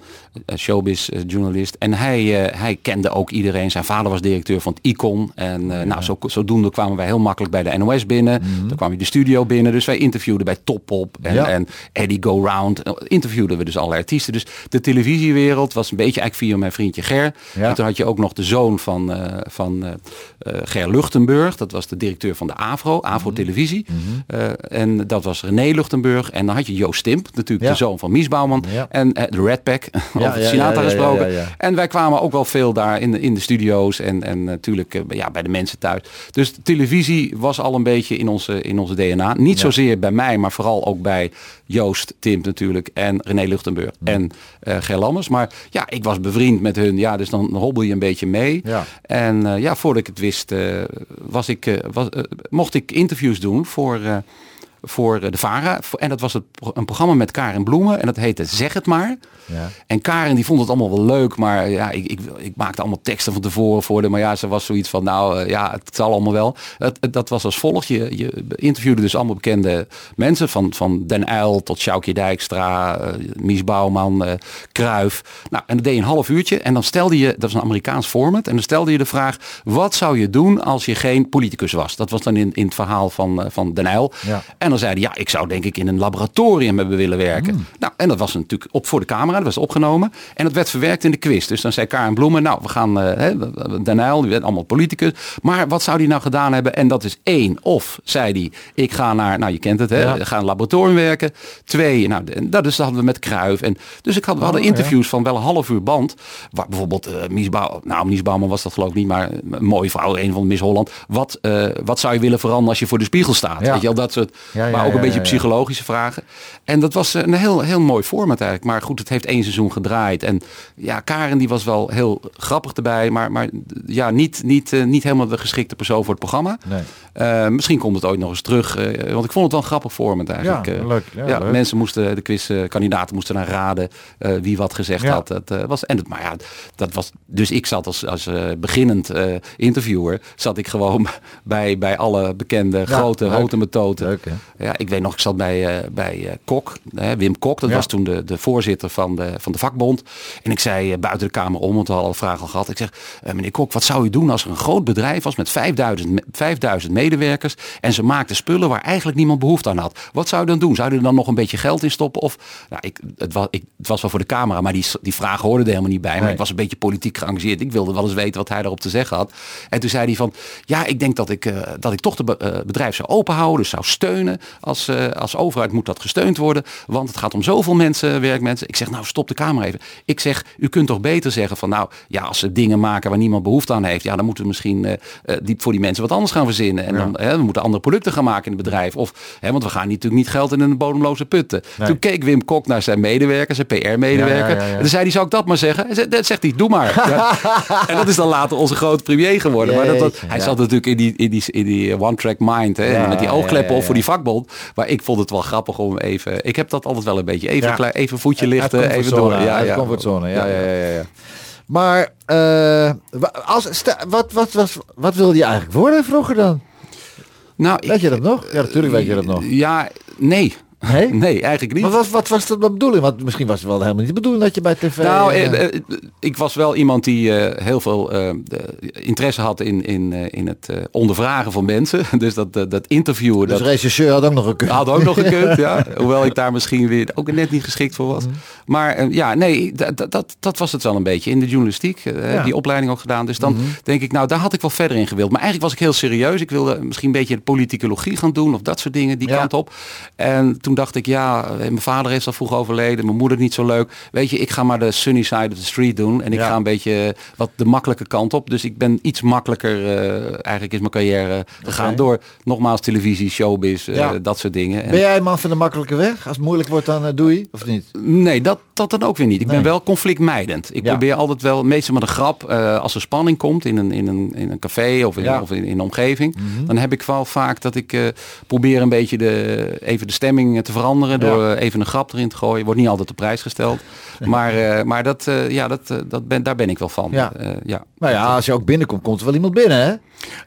showbiz journalist. En hij, hij kende ook iedereen. Zijn vader was directeur van het Icon. En nou, zo, zodoende kwamen wij heel makkelijk bij de NOS binnen. Dan kwam je de studio binnen. Dus wij interviewden bij Top Pop en, en Eddie Go Round. Eh, Interviewden we dus allerlei artiesten. Dus de televisiewereld was een beetje eigenlijk via mijn vriendje Ger. Ja. En toen had je ook nog de zoon van, eh, van eh, Ger Luchtenburg. Dat was de directeur van de AVRO, AVRO Mhm. Televisie. Eh, en dat was René Luchtenburg. En dan had je Joost Stimp, natuurlijk Ja. de zoon van Mies Bouwman. Ja. En de Red Pack, over Sinatra gesproken. En wij kwamen ook wel veel daar in de, in de studio's en, en natuurlijk ja, bij de mensen thuis. Dus televisie was al een beetje in onze, in onze DNA. Niet zozeer bij mij, maar vooral ook bij Joost, Tim natuurlijk en René Luchtenburg en eh Ger Lammers. Maar ja, ik was bevriend met hun. Ja, dus dan hobbel je een beetje mee. Ja. En eh, ja, voordat ik het wist, eh, was ik, was, mocht ik interviews doen voor, voor eh, de VARA. En dat was het, een programma met Karen Bloemen. En dat heette Zeg het maar. Ja. En Karen die vond het allemaal wel leuk, maar ja, ik, ik, ik maakte allemaal teksten van tevoren voor haar. Maar ja, ze was zoiets van, nou eh, ja, het zal allemaal wel. Het, het- dat was als volgt. Je, je interviewde dus allemaal bekende mensen, van, van Den Uyl tot Sjoukje Dijkstra, eh, Mies Bouwman, Kruif. Nou, en dat deed je een half uurtje. En dan stelde je, dat was een Amerikaans format, en dan stelde je de vraag, wat zou je doen als je geen politicus was? Dat was dan in, in het verhaal van, van Den Uyl. Ja. En dan zei hij, ja, ik zou denk ik in een laboratorium hebben willen werken. Nou, en dat was natuurlijk op voor de camera, dat was opgenomen. En dat werd verwerkt in de quiz. Dus dan zei Karen Bloemen, nou, we gaan, eh hè, Den Uyl, die werd allemaal politicus. Maar wat zou die nou gedaan hebben? En dat is één, of zei hij, ik ga naar, nou, je kent het, hè, Ja. ga in een laboratorium werken. Twee, nou, dat is, dat hadden we met Kruif. En, dus ik had, we hadden Oh, ja. interviews van wel een half uur band. Waar bijvoorbeeld eh Mies Bouw, nou, Mies Bouwman was dat geloof ik niet, maar een mooie vrouw, een van Miss Holland. Wat, eh, wat zou je willen veranderen als je voor de spiegel staat? Ja. Weet je wel, dat soort, Ja, ja, maar ook een beetje psychologische vragen. En dat was een heel, heel mooi format eigenlijk. Maar goed, het heeft één seizoen gedraaid. En ja, Karen die was wel heel grappig erbij. Maar, maar ja, niet, niet, eh, niet helemaal de geschikte persoon voor het programma. Nee. Eh, misschien komt het ooit nog eens terug. eh, want ik vond het wel een grappig format eigenlijk. Ja, Eh, leuk. Ja, Ja, leuk. mensen moesten, de quizkandidaten moesten dan raden eh, wie wat gezegd Ja. had. Dat, eh, was, en het, maar ja, dat was, dus ik zat als, als eh, beginnend eh, interviewer, zat ik gewoon bij, bij alle bekende grote leuk. houten metoten. Ja, ik weet nog, ik zat bij, eh, bij eh, Kok, hè, Wim Kok, dat Ja. was toen de, de voorzitter van de, van de vakbond. En ik zei eh, buiten de kamer om, want we hadden al vragen al gehad. Ik zeg, meneer Kok, wat zou u doen als er een groot bedrijf was met 5000, me- 5000 medewerkers en ze maakten spullen waar eigenlijk niemand behoefte aan had. Wat zou u dan doen? Zou u er dan nog een beetje geld in stoppen? Of, nou, ik, het, was, ik, het was wel voor de camera, maar die, die vraag hoorde er helemaal niet bij. Maar Nee. ik was een beetje politiek geëngageerd. Ik wilde wel eens weten wat hij erop te zeggen had. En toen zei hij van, ja, ik denk dat ik, dat ik toch het bedrijf zou openhouden, dus zou steunen. Als, eh, als overheid moet dat gesteund worden, want het gaat om zoveel mensen, werkmensen. Ik zeg, nou, stop de camera even. Ik zeg, u kunt toch beter zeggen van, nou, ja, als ze dingen maken waar niemand behoefte aan heeft, ja, dan moeten we misschien eh, die, voor die mensen wat anders gaan verzinnen. En dan, hè, we moeten andere producten gaan maken in het bedrijf. Of, hè, want we gaan natuurlijk niet geld in een bodemloze putten. Nee. Toen keek Wim Kok naar zijn medewerker, zijn PR-medewerker. Ja, ja. En toen zei hij, zou ik dat maar zeggen? Dat zegt hij, doe maar. En dat is dan later onze grote premier geworden. Maar dat, hij zat natuurlijk in die, in die, in die one-track mind. Hè, met die oogkleppen op voor die vakbond. Maar ik vond het wel grappig om even... Ik heb dat altijd wel een beetje. Even, Ja. klein, even voetje lichten, even door. Ja, ja. comfortzone. Ja, ja, ja, ja, ja. Maar eh, als, wat, wat, wat, wat wilde je eigenlijk worden vroeger dan? Nou, ik- Weet je dat nog? Ja, natuurlijk weet je dat nog. Ja, nee. Nee? Nee, eigenlijk niet. Maar wat, wat was de bedoeling? Want misschien was het wel helemaal niet de bedoeling dat je bij tv... Nou, eh, eh, eh, ik was wel iemand die heel veel interesse had in, in, in het ondervragen van mensen. Dus dat, dat, dat interviewen, dus dat regisseur had ook nog een had ook nog gekund. ja. Hoewel ik daar misschien weer ook net niet geschikt voor Mhm. was. Maar eh, ja, nee, dat, dat- dat, dat was het wel een beetje. In de journalistiek, Ja. Mhm. die opleiding ook gedaan. Dus dan denk ik, nou, daar had ik wel verder in gewild. Maar eigenlijk was ik heel serieus. Ik wilde misschien een beetje de politicologie gaan doen of dat soort dingen, die Ja. kant op. En toen toen dacht ik, ja, eh, mijn vader is al vroeg overleden, mijn moeder niet zo leuk. Weet je, ik ga maar de sunny side of the street doen. En ik Ja. ga een beetje wat de makkelijke kant op. Dus ik ben iets makkelijker, eh, eigenlijk is mijn carrière gegaan Oké. door nogmaals televisie, showbiz, eh, Ja. dat soort dingen. En- Ben jij een man van de makkelijke weg? Als het moeilijk wordt, dan eh, doe je, of niet? Nee, dat, dat dan ook weer niet. Ik Nee. ben wel conflictmijdend. Ik Ja. probeer altijd wel, meestal met een grap, eh, als er spanning komt in een, in een, in een café of in. Mhm. of in, in een omgeving, dan heb ik wel vaak dat ik eh, probeer een beetje de, even de stemming te veranderen door even een grap erin te gooien. Wordt niet altijd op prijs gesteld. Maar, eh, maar dat, eh, ja, dat, eh, dat ben, daar ben ik wel van. Ja. Ja. Nou ja, als je ook binnenkomt, komt er wel iemand binnen, hè?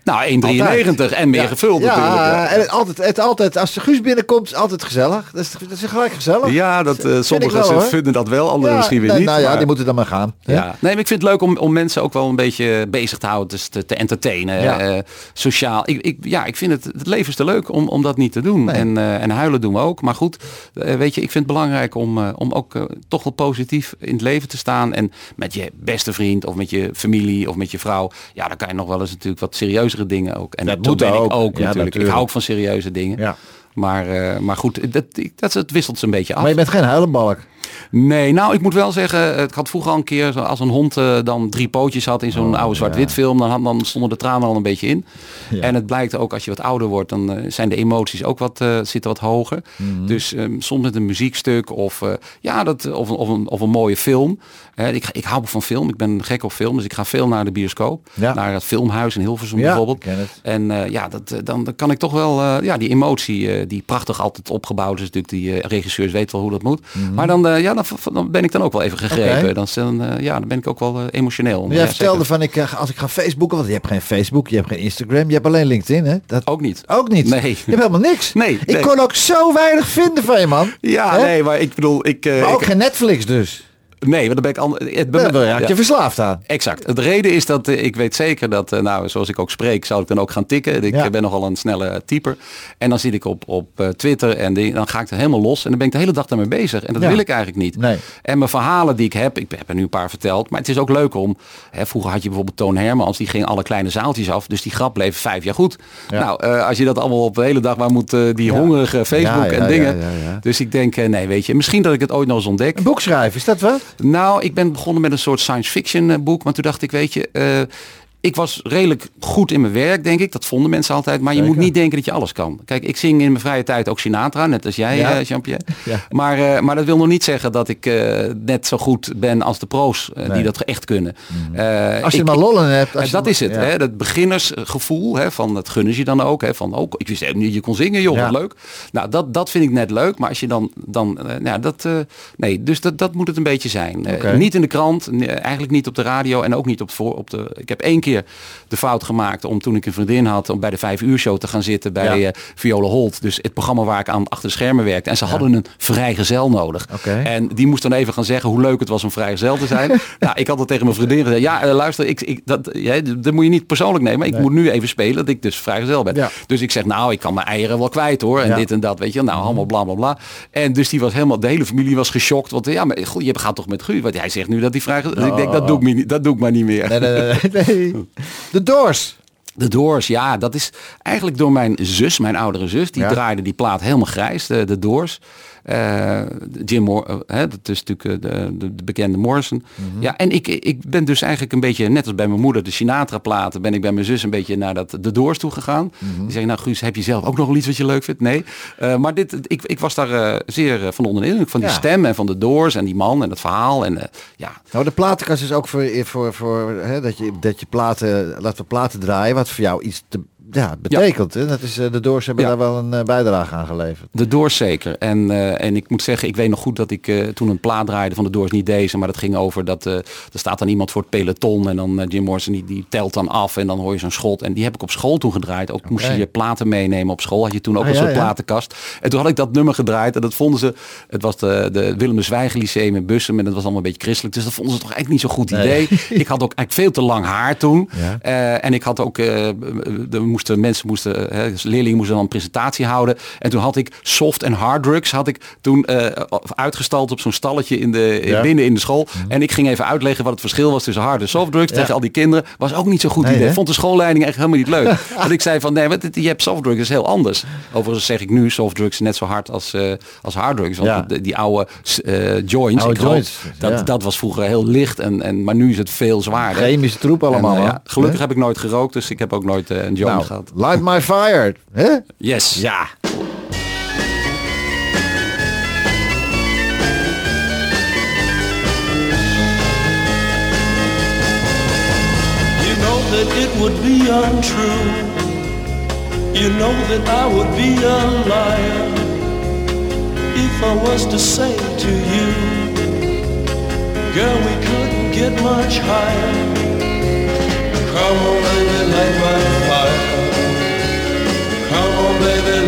Nou, 1,93 en meer Ja. gevuld ja, natuurlijk. Ja. en het altijd, het altijd, als de Guus binnenkomt, is altijd gezellig. Dat is, dat is gelijk gezellig. Ja, dat, ik sommigen wel, vinden dat wel, anderen Ja, misschien weer nee, niet. Nou ja, maar- die moeten dan maar gaan. hè? Ja, nee, maar ik vind het leuk om, om mensen ook wel een beetje bezig te houden, dus te, te entertainen, Ja. sociaal. Ik, ik, ja, ik vind het, het leven is te leuk om, om dat niet te doen. Nee. En, en huilen doen we ook. Maar goed, weet je, ik vind het belangrijk om, om ook toch wel positief in het leven te staan. En met je beste vriend of met je familie of met je vrouw, ja, dan kan je nog wel eens natuurlijk wat serieuzere dingen ook. En Dat moet ben ook. ik ook Ja, natuurlijk. Ik hou ook van serieuze dingen. Ja. Maar, eh, maar goed, dat, dat, het wisselt ze een beetje af. Maar je bent geen huilenbalk. Nee, nou ik moet wel zeggen, ik had vroeger al een keer als een hond eh, dan drie pootjes had in zo'n oude zwart-wit film, dan, had- dan stonden de tranen al een beetje in. Ja. En het blijkt ook als je wat ouder wordt, dan eh, zijn de emoties ook wat, eh, zitten wat hoger. Mhm. Dus ehm, soms met een muziekstuk of, ja, dat, of, een- of, een, of een mooie film. Ik, ik hou van film, ik ben gek op film, dus ik ga veel naar de bioscoop. Ja. Naar het filmhuis in Hilversum bijvoorbeeld. het. En ja, dat, dan, dan kan ik toch wel, ja, die emotie, die prachtig altijd opgebouwd is natuurlijk, die regisseurs weten wel hoe dat moet. Maar dan, ja, dan, dan ben ik dan ook wel even gegrepen. Oké. Dan, eh, ja, dan ben ik ook wel eh, emotioneel. Jij Ja, vertelde van, ik, eh, als ik ga Facebooken, want je hebt geen Facebook, je hebt geen Instagram, je hebt alleen LinkedIn, hè? Dat Ook niet. ook niet. Nee. Je hebt helemaal niks. Nee, Ik nee. kon ook zo weinig vinden van je, man. Ja, Hè? nee, maar ik bedoel, ik... Maar ook ik- geen Netflix dus. Nee, want dan ben ik... Het, ben je ja. je verslaafd aan. Exact. De reden is dat eh, ik weet zeker dat, eh, nou, zoals ik ook spreek, zou ik dan ook gaan tikken. Ik Ja. eh, ben nogal een snelle typer. En dan zit ik op, op Twitter en die, dan ga ik er helemaal los. En dan ben ik de hele dag daarmee bezig. En dat wil ik eigenlijk niet. Nee. En mijn verhalen die ik heb, ik heb er nu een paar verteld. Maar het is ook leuk om, hè, vroeger had je bijvoorbeeld Toon Hermans, die ging alle kleine zaaltjes af. Dus die grap bleef vijf jaar goed. Nou, als je dat allemaal op de hele dag, waar moet die hongerige Facebook en dingen. Dus ik denk, nee, weet je, misschien dat ik het ooit nog eens ontdek. Een boek schrijven, is dat wat? Nou, ik ben begonnen met een soort science fiction eh, boek. Maar toen dacht ik, weet je, eh, ik was redelijk goed in mijn werk, denk ik. Dat vonden mensen altijd. Maar je Zeker. moet niet denken dat je alles kan. Kijk, ik zing in mijn vrije tijd ook Sinatra, net als jij, Ja. eh, Jean-Pierre. Ja. Maar, eh, maar dat wil nog niet zeggen dat ik eh, net zo goed ben als de pro's Nee. Die dat echt kunnen. Eh, Als je ik- maar lollen hebt. Als je dat is het, ja. hè? dat beginnersgevoel, hè? van dat gunnen ze je dan ook. Hè? Van, oh, ik wist helemaal niet dat je kon zingen, joh, Ja. wat leuk. Nou, dat, dat vind ik net leuk, maar als je dan, dan nou, dat, eh, nee, dus dat, dat moet het een beetje zijn. Niet in de krant, eigenlijk niet op de radio en ook niet op, voor, op de, ik heb één keer de fout gemaakt om toen ik een vriendin had, om bij de vijf uur show te gaan zitten bij Ja. eh, Viola Holt. Dus het programma waar ik aan achter de schermen werkte. En ze hadden een vrijgezel nodig. Oké. En die moest dan even gaan zeggen hoe leuk het was om vrijgezel te zijn. nou, ik had dat tegen mijn vriendin gezegd. Ja, eh, luister, ik, ik, dat, ja, dat moet je niet persoonlijk nemen. Maar ik moet nu even spelen dat ik dus vrijgezel ben. Ja. Dus ik zeg, nou, ik kan mijn eieren wel kwijt hoor. En dit en dat, weet je. Nou, allemaal bla bla bla. En dus die was helemaal, de hele familie was geschokt. Want ja, maar goed, je gaat toch met Guus? Want hij zegt nu dat hij vrijgezel Dus ik denk, dat doe ik, me niet, dat doe ik maar niet meer. Nee, nee, nee, De Doors. De Doors, ja, dat is eigenlijk door mijn zus, mijn oudere zus. Die Ja. draaide die plaat helemaal grijs, de, de Doors. Eh, Jim Mor eh, hè, dat is natuurlijk eh, de, de, de bekende Morrison. Mhm. Ja, en ik, ik ben dus eigenlijk een beetje, net als bij mijn moeder, de Sinatra-platen, ben ik bij mijn zus een beetje naar dat, de Doors toe gegaan. Mhm. Die zei, nou Guus, heb je zelf ook nog wel iets wat je leuk vindt? Nee. Maar dit, ik, ik was daar zeer van onder de indruk van die Ja. stem en van de Doors en die man en het verhaal. En ja, Nou, de platenkast is ook voor, voor, voor hè, dat, je, dat je platen, laten we platen draaien, wat voor jou iets te, ja, betekent. Hè? Dat is, eh, de Doors hebben Ja. daar wel een eh, bijdrage aan geleverd. De Doors zeker. En, eh, en ik moet zeggen, ik weet nog goed dat ik toen een plaat draaide van de Doors, niet deze, maar dat ging over dat eh, er staat dan iemand voor het peloton en dan Jim Morrison die, die telt dan af en dan hoor je zo'n schot. En die heb ik op school toen gedraaid. Ook moest je je platen meenemen op school. Had je toen ook Ah, een soort platenkast. En toen had ik dat nummer gedraaid en dat vonden ze, het was de, de Willem de Zwijgen Lyceum in Bussum en dat was allemaal een beetje christelijk. Dus dat vonden ze toch eigenlijk niet zo'n goed Nee. idee. ik had ook eigenlijk veel te lang haar toen. En ik had ook, moest moesten, mensen moesten, hè, dus leerlingen moesten dan een presentatie houden. En toen had ik soft en hard drugs had ik toen eh, uitgestald op zo'n stalletje in de, Ja. binnen in de school. En ik ging even uitleggen wat het verschil was tussen hard en soft drugs tegen al die kinderen. Was ook niet zo goed Nee, idee. hè? Vond de schoolleiding echt helemaal niet leuk. Want ik zei van nee, wat, je hebt soft drugs, is heel anders. Overigens zeg ik nu soft drugs net zo hard als, eh, als hard drugs. Want Ja. die oude eh, joints, Oude joints, dat, dat was vroeger heel licht. En, en, maar nu is het veel zwaarder. Chemische troep allemaal. En, eh, ja, gelukkig heb ik nooit gerookt, dus ik heb ook nooit eh, een joint Nou, gehad. light my fire. Hè? Yes. Ja. You know that it would be untrue. You know that I would be a liar if I was to say to you, girl, we couldn't get much higher. Come on, baby, light my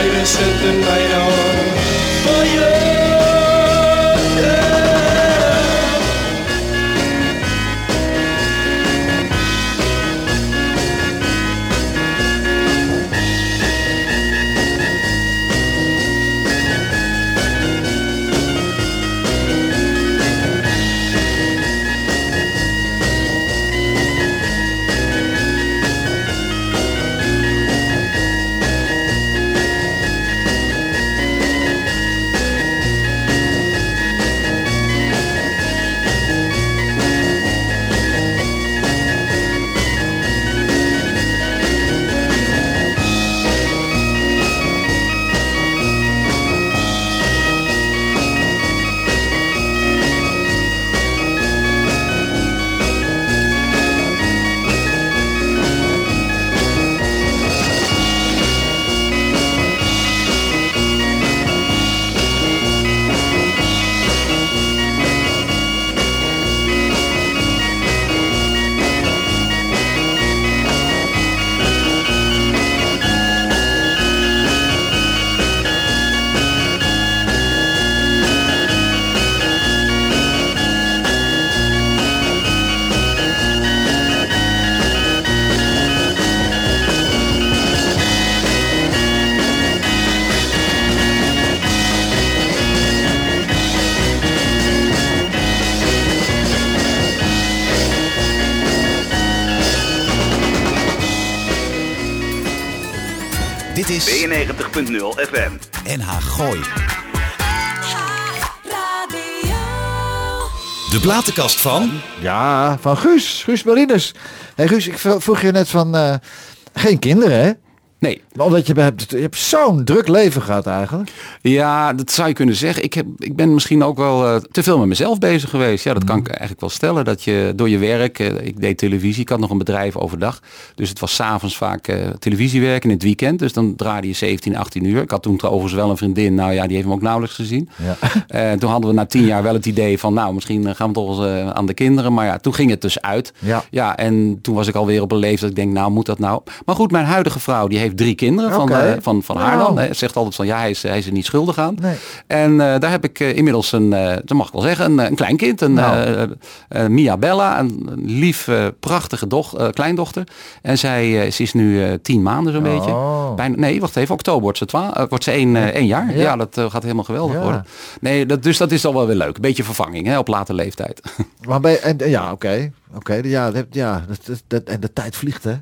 I will set the night on fire. FM. NH Gooi. De platenkast van... Ja, van Guus. Guus Marinus. Hey Guus, ik vroeg je net van... eh, geen kinderen, hè? Nee, Maar Omdat je hebt, je hebt zo'n druk leven gehad eigenlijk. Ja, dat zou je kunnen zeggen. Ik, heb, ik ben misschien ook wel eh, te veel met mezelf bezig geweest. Ja, dat kan ik eigenlijk wel stellen. Dat je door je werk, eh, ik deed televisie, ik had nog een bedrijf overdag. Dus het was s'avonds vaak eh, televisiewerk in het weekend. Dus dan draaide je 17, 18 uur. Ik had toen overigens wel een vriendin. Nou ja, die heeft me ook nauwelijks gezien. Ja. Toen hadden we na tien jaar wel het idee van, nou, misschien gaan we toch eens aan de kinderen. Maar ja, toen ging het dus uit. Ja. ja, en toen was ik alweer op een leeftijd. dat Ik denk, nou, moet dat nou? Maar goed, mijn huidige vrouw, die heeft drie kinderen van, Oké. eh, van, van haar Nou. dan. Hij zegt altijd van, ja, hij is, hij is er niet schuldig aan. Nee. En eh, daar heb ik eh, inmiddels een, dat mag ik wel zeggen, een, een kleinkind. Een Nou. Mia Bella, een, lief, prachtige doch, kleindochter. En zij ze is nu tien maanden zo'n Oh. beetje. Bijna, nee, wacht even, oktober wordt ze, twa, wordt ze één, één jaar. Ja. Ja, dat gaat helemaal geweldig Ja. worden. Nee, dat, dus dat is al wel weer leuk. Een beetje vervanging hè, op late leeftijd. Maar bij, en, ja, oké. Oké, ja, dat, ja dat, dat, dat- en de tijd vliegt, hè?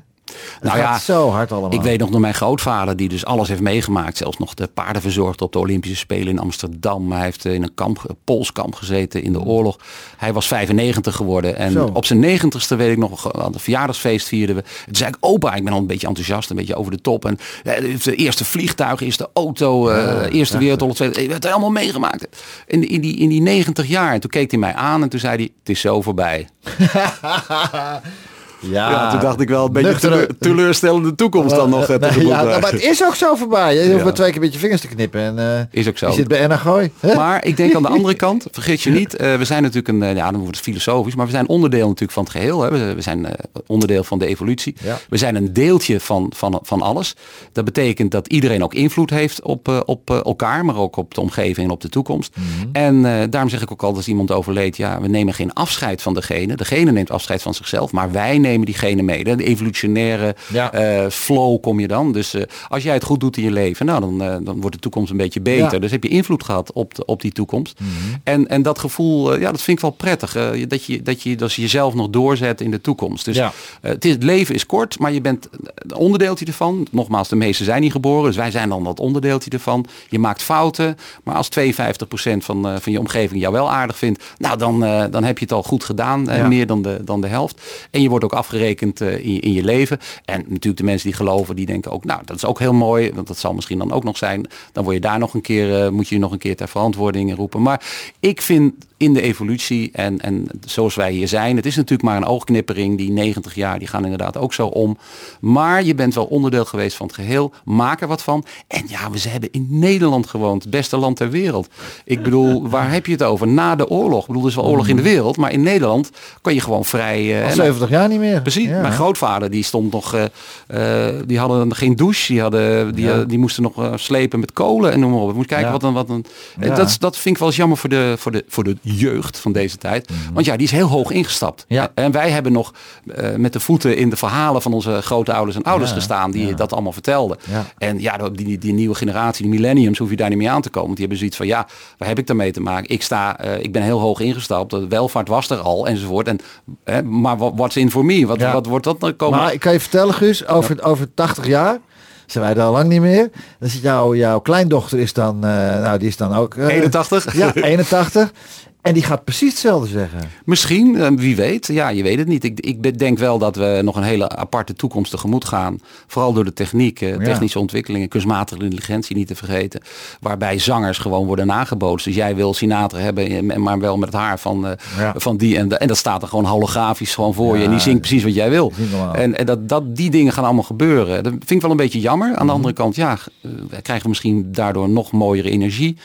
Het Nou gaat ja, zo hard allemaal. Ik weet nog door mijn grootvader, die dus alles heeft meegemaakt. Zelfs nog de paarden verzorgd op de Olympische Spelen in Amsterdam. Hij heeft eh, in een kamp, een Pools kamp gezeten in de oorlog. Hij was 95 geworden. En Zo. op zijn 90ste weet ik nog, aan het verjaardagsfeest vierden we. Toen zei ik, opa, ik ben al een beetje enthousiast, een beetje over de top. En eh, de eerste vliegtuig, eerste auto, eh, eerste wereldoorlog, tweede. Het allemaal meegemaakt. In, in, die, in die 90 jaar. En toen keek hij mij aan en toen zei hij, het is zo voorbij. Ja, Ja, toen dacht ik wel een beetje teleur- teleurstellende toekomst dan nog. eh, Nee, ja, krijgen. maar het is ook zo voorbij. Je hoeft maar twee keer met je vingers te knippen. En, eh, Is ook zo. Je zit bij Enna Gooi. hè? Maar ik denk aan de andere kant, vergeet je niet, eh, we zijn natuurlijk een, eh, ja dan wordt het filosofisch, maar we zijn onderdeel natuurlijk van het geheel. Hè. We, we zijn eh, onderdeel van de evolutie. Ja. We zijn een deeltje van, van, van alles. Dat betekent dat iedereen ook invloed heeft op, eh, op eh, elkaar, maar ook op de omgeving en op de toekomst. Mhm. En eh, daarom zeg ik ook al als iemand overleed, ja, we nemen geen afscheid van degene. Degene neemt afscheid van zichzelf, maar wij nemen diegene mee. De evolutionaire Ja. eh, flow kom je dan. Dus eh, als jij het goed doet in je leven, nou, dan, eh, dan wordt de toekomst een beetje beter. Ja. Dus heb je invloed gehad op, de- op die toekomst. Mhm. en, en dat gevoel, ja, dat vind ik wel prettig. dat, je, dat je dat je jezelf nog doorzet in de toekomst. Dus Ja. het, is, het leven is kort, maar je bent een onderdeeltje ervan. Nogmaals, de meesten zijn niet geboren, dus wij zijn dan dat onderdeeltje ervan. Je maakt fouten, maar als 52% van, van je omgeving jou wel aardig vindt, nou dan, dan heb je het al goed gedaan, meer dan de, dan de helft. En je wordt ook afgerekend eh, in, in je leven. En natuurlijk de mensen die geloven, die denken ook, nou dat is ook heel mooi, want dat zal misschien dan ook nog zijn. Dan word je daar nog een keer, eh, moet je nog een keer ter verantwoording roepen. Maar ik vind in de evolutie en, en zoals wij hier zijn, het is natuurlijk maar een oogknippering. Die 90 jaar, die gaan inderdaad ook zo om. Maar je bent wel onderdeel geweest van het geheel. Maak er wat van. En ja, we hebben in Nederland gewoond. Het beste land ter wereld. Ik bedoel, waar heb je het over? Na de oorlog. Ik bedoel, er is wel oorlog in de wereld. Maar in Nederland kan je gewoon vrij... eh, Al en- 70 jaar niet meer. Precies. Ja. Mijn grootvader die stond nog, eh, eh, die hadden geen douche, die hadden, die, Ja. eh, die moesten nog eh, slepen met kolen en noem maar op. Ik moet kijken Ja. wat een, wat een. eh. Dat, dat vind ik wel eens jammer voor de, voor de, voor de jeugd van deze tijd, want ja, die is heel hoog ingestapt. Mhm. Ja. En wij hebben nog eh, met de voeten in de verhalen van onze grootouders en ouders Ja. gestaan die Ja. dat allemaal vertelden. En ja, die, die, nieuwe generatie, die millenniums, hoef je daar niet mee aan te komen. Want die hebben zoiets van, ja, waar heb ik daarmee te maken? Ik sta, eh, ik ben heel hoog ingestapt. De welvaart was er al, enzovoort. En, hè, maar wat in for me? Wat, wat wordt dat nou komen? Maar ik kan je vertellen, Guus, over, over 80 jaar zijn wij al lang niet meer. Dan zit jouw, jouw kleindochter is dan, eh, nou die is dan ook... eh, 81? Ja, 81. En die gaat precies hetzelfde zeggen. Misschien, eh, wie weet. Ja, je weet het niet. Ik, ik denk wel dat we nog een hele aparte toekomst tegemoet gaan. Vooral door de techniek, eh, Ja. technische ontwikkelingen, kunstmatige intelligentie niet te vergeten. Waarbij zangers gewoon worden nagebootst. Dus jij wil Sinatra hebben, eh, maar wel met het haar van, Ja. van die en, de, en dat staat er gewoon holografisch gewoon voor je. En die zingt precies wat jij wil. En, en dat, dat, die dingen gaan allemaal gebeuren. Dat vind ik wel een beetje jammer. Mhm. Aan de andere kant, ja, krijgen misschien daardoor nog mooiere energie.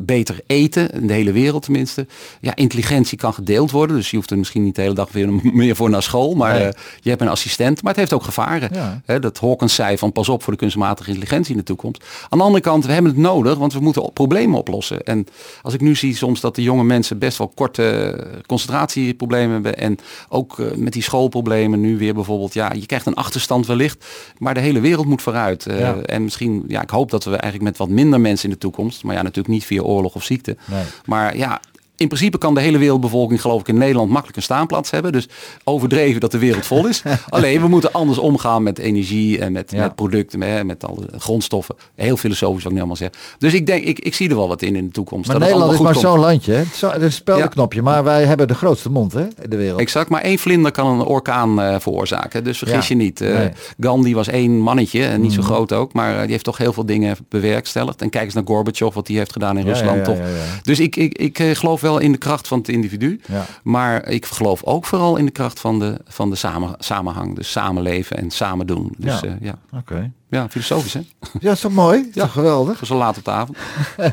beter eten, in de hele wereld tenminste. Ja, intelligentie kan gedeeld worden. Dus je hoeft er misschien niet de hele dag weer meer voor naar school. Maar Nee. eh, je hebt een assistent. Maar het heeft ook gevaren. Ja. Hè, dat Hawkins zei van pas op voor de kunstmatige intelligentie in de toekomst. Aan de andere kant, we hebben het nodig. Want we moeten problemen oplossen. En als ik nu zie soms dat de jonge mensen best wel korte eh, concentratieproblemen hebben. En ook eh, met die schoolproblemen nu weer bijvoorbeeld. Ja, je krijgt een achterstand wellicht. Maar de hele wereld moet vooruit. Ja. En misschien, ja, ik hoop dat we eigenlijk met wat minder mensen in de toekomst. Maar ja, natuurlijk niet via oorlog of ziekte. Nee. Maar ja, in principe kan de hele wereldbevolking geloof ik in Nederland makkelijk een staanplaats hebben. Dus overdreven dat de wereld vol is. Alleen we moeten anders omgaan met energie en met, Ja. met producten, met, met alle grondstoffen. Heel filosofisch wat ik nu allemaal zeg. Dus ik denk, ik, ik zie er wel wat in in de toekomst. Maar dat Nederland is maar zo'n landje. Hè? Zo, het is een speldenknopje, maar wij hebben de grootste mond hè, in de wereld. Exact, maar één vlinder kan een orkaan eh, veroorzaken. Dus vergis Ja. je niet. Eh, Nee. Gandhi was één mannetje, en niet zo Mhm. groot ook. Maar eh, die heeft toch heel veel dingen bewerkstelligd. En kijk eens naar Gorbachev, wat die heeft gedaan in Ja, Rusland. toch? Dus ik, ik, ik eh, geloof wel in de kracht van het individu. Ja. Maar ik geloof ook vooral in de kracht van de, van de samen, samenhang. Dus samenleven en samen doen. Dus Ja. ja, ja. Oké. ja filosofisch hè. Ja, is toch mooi? Is Ja. toch geweldig? Zo laat op de avond.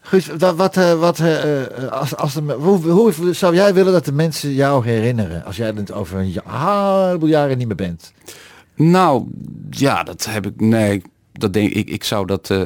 Guus, wat, wat, eh, wat, eh, eh, als, als de, hoe, hoe zou jij willen dat de mensen jou herinneren? Als jij het over een heleboel jaren niet meer bent. Nou, ja, dat heb ik. Nee, dat denk ik. Ik zou dat. eh,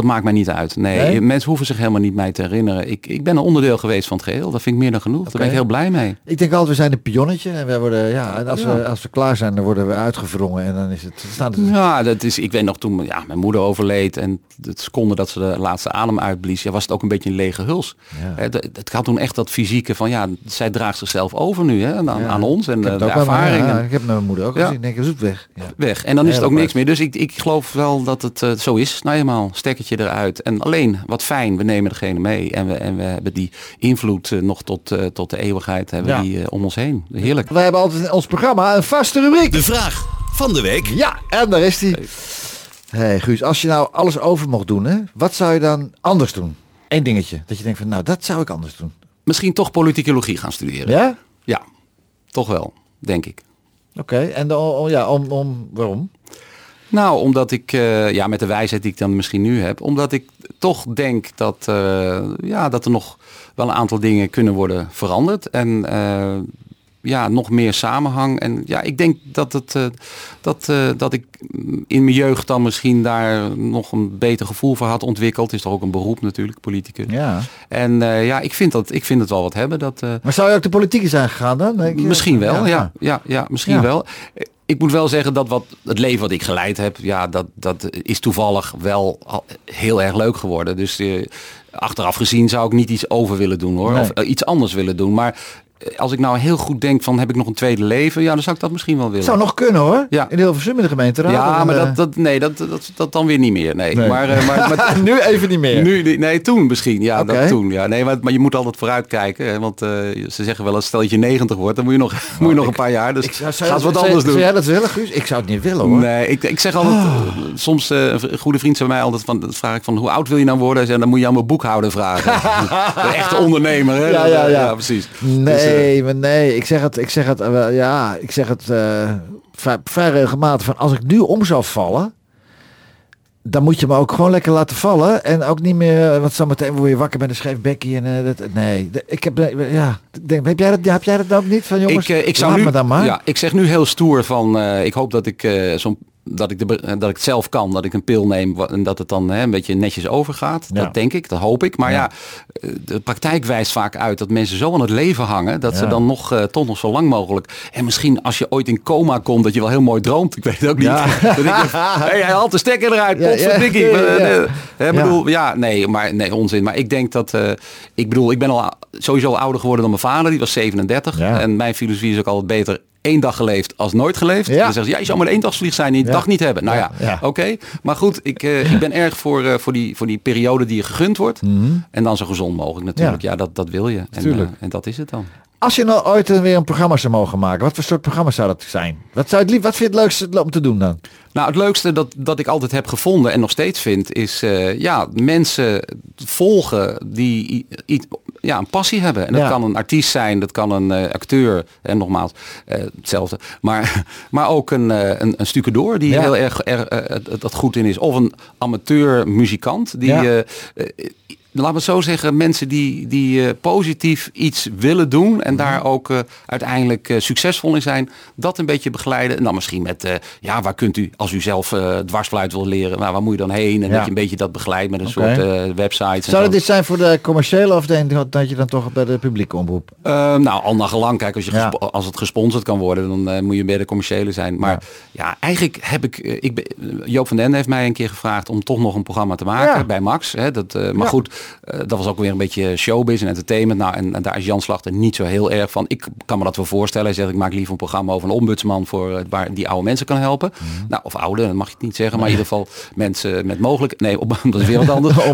dat maakt mij niet uit. Nee, Nee? mensen hoeven zich helemaal niet mij te herinneren. Ik, ik ben een onderdeel geweest van het geheel. Dat vind ik meer dan genoeg. Daar ben ik heel blij mee. Ik denk altijd, we zijn een pionnetje. En we worden, ja, en als, Ja. We, als we klaar zijn, dan worden we uitgevrongen. En dan is het, staat het Ja, dat is, ik weet nog toen ja, mijn moeder overleed en het seconde dat ze de laatste adem uitblies, ja, was het ook een beetje een lege huls. Ja. Hè, dat- Het had toen echt dat fysieke van ja, zij draagt zichzelf over nu hè, aan, Ja. aan ons en de, heb de het ook bij mijn- ervaring. ja, en ik heb mijn moeder ook Ja. gezien. Ik denk, ik zoek weg. Ja. weg. En dan is het ook niks meer. Dus ik, ik geloof wel dat het eh, zo is. Nou eenmaal, stekkertje eruit. En alleen, wat fijn, we nemen degene mee. En we, en we hebben die invloed eh, nog tot, eh, tot de eeuwigheid hebben Ja. die, eh, om ons heen. Heerlijk. Wij hebben altijd in ons programma een vaste rubriek. De vraag van de week. Ja, en daar is die. hey, Guus, als je nou alles over mocht doen, hè, wat zou je dan anders doen? Eén dingetje. Dat je denkt van, nou, dat zou ik anders doen. Misschien toch politicologie gaan studeren. Ja? Ja, toch wel. denk ik. Oké, en de, oh, ja, om, om, waarom? Nou, omdat ik, eh, ja, met de wijsheid die ik dan misschien nu heb, omdat ik toch denk dat, eh, ja, dat er nog wel een aantal dingen kunnen worden veranderd. En eh, ja, nog meer samenhang. En ja, ik denk dat, het, dat, dat ik in mijn jeugd dan misschien daar nog een beter gevoel voor had ontwikkeld. Is toch ook een beroep natuurlijk, politicus. Ja. En ja, ik vind, dat, ik vind het wel wat hebben. Dat, Maar zou je ook de politiek zijn gegaan dan? Denk je? Misschien wel, Ja, ja. Ja, ja, misschien wel. Ik moet wel zeggen dat wat, het leven wat ik geleid heb, ja, dat, dat is toevallig wel heel erg leuk geworden. Dus eh, achteraf gezien zou ik niet iets over willen doen hoor. Nee. Of eh, iets anders willen doen. Maar als ik nou heel goed denk van heb ik nog een tweede leven, ja, dan zou ik dat misschien wel willen. Zou nog kunnen hoor. Ja. In Hilversum in de gemeenteraad. ja, En, maar eh, dat, dat, nee, dat, dat, dat dan weer niet meer. Nee. Nee. Maar, eh, maar, maar nu even niet meer. nu, nee, toen misschien. Ja, Oké. dat toen. Ja. Nee, maar, maar je moet altijd vooruitkijken. Hè, want eh, ze zeggen wel eens, stel dat je 90 wordt, dan moet je nog, moet je nog een paar jaar. Dus Ik zou, ga zou, eens wat zou- anders zou doen. jij dat willen, Guus? Ik zou het niet willen hoor. Nee, ik, ik zeg altijd, Ah. eh, soms eh, een goede vriend zei mij altijd van, dan vraag ik van, hoe oud wil je nou worden? Zei, dan moet je aan mijn boekhouder vragen. de echte ondernemer, hè? Ja, ja, ja. precies. Dus, eh, Nee, maar nee. Ik zeg het, ik zeg het, eh, ja, ik zeg het eh, vrij, vrij regelmatig van als ik nu om zou vallen, dan moet je me ook gewoon lekker laten vallen en ook niet meer, eh, want zo meteen word je wakker met een scheef en eh, dat, nee, ik heb, ja, denk, heb jij dat, heb jij dat ook niet van jongens? ik, ik zou nu, me dan maar. Ja, ik zeg nu heel stoer van, ik hoop dat ik zo'n dat ik, de, be- dat ik het zelf kan, dat ik een pil neem en dat het dan hè, een beetje netjes overgaat. Ja. Dat denk ik, dat hoop ik. Maar ja. eh, de praktijk wijst vaak uit dat mensen zo aan het leven hangen dat ze dan nog eh, toch nog zo lang mogelijk. En misschien als je ooit in coma komt, dat je wel heel mooi droomt. Ik weet het ook niet. Denk je, hey, hij haalt de stekker eruit. Ja, Potverdikkie. ja. Eh, eh, bedoel, ja, nee, maar nee, onzin. Maar ik denk dat, eh, ik bedoel, ik ben al sowieso ouder geworden dan mijn vader. Die was 37. Ja. En mijn filosofie is ook altijd beter één dag geleefd als nooit geleefd. Ja. Dan zeggen ze, ja, je zou maar een eendagsvlieg zijn en die Ja. dag niet hebben. Nou ja, oké. Maar goed, ik, eh, ik ben erg voor, eh, voor, die, voor die periode die je gegund wordt. En dan zo gezond mogelijk natuurlijk. Ja, dat, dat wil je. En, eh, en dat is het dan. Als je nou ooit weer een programma zou mogen maken, wat voor soort programma zou dat zijn? Wat, zou het lief, wat vind je het leukste om te doen dan? Nou, het leukste dat, dat ik altijd heb gevonden en nog steeds vind, is ja, mensen volgen die i- i- ja, een passie hebben. En dat Ja. kan een artiest zijn, dat kan een eh, acteur, en nogmaals, eh, hetzelfde. Maar, maar ook een, eh, een, een stucadoor die Ja. heel erg er, dat- dat goed in is. Of een amateur muzikant die. Laat me zo zeggen, mensen die, die eh, positief iets willen doen Mhm. en daar ook eh, uiteindelijk eh, succesvol in zijn, dat een beetje begeleiden. En dan misschien met, ja, waar kunt u, als u zelf dwarsfluit wil leren, nou, waar moet je dan heen? En Ja. dat je een beetje dat begeleidt met een soort websites. en Zou iets zijn voor de commerciële je dat je dan toch bij de publieke omroep? Eh, nou, al naar gelang. Kijk, als, je Ja. als het gesponsord kan worden, dan moet je bij de commerciële zijn. Maar ja, eigenlijk heb ik, ik ben, Joop van den Ende heeft mij een keer gevraagd om toch nog een programma te maken bij Max. Hè, dat, maar goed, eh, dat was ook weer een beetje showbiz en entertainment. Nou, en, en daar is Jan Slachter niet zo heel erg van. Ik kan me dat wel voorstellen. Hij zegt, ik maak liever een programma over een ombudsman voor eh, waar die oude mensen kan helpen. Mhm. Nou, of oude, dat mag je het niet zeggen, maar in ieder geval mensen met mogelijk. Nee, op, dat is weer wat anders.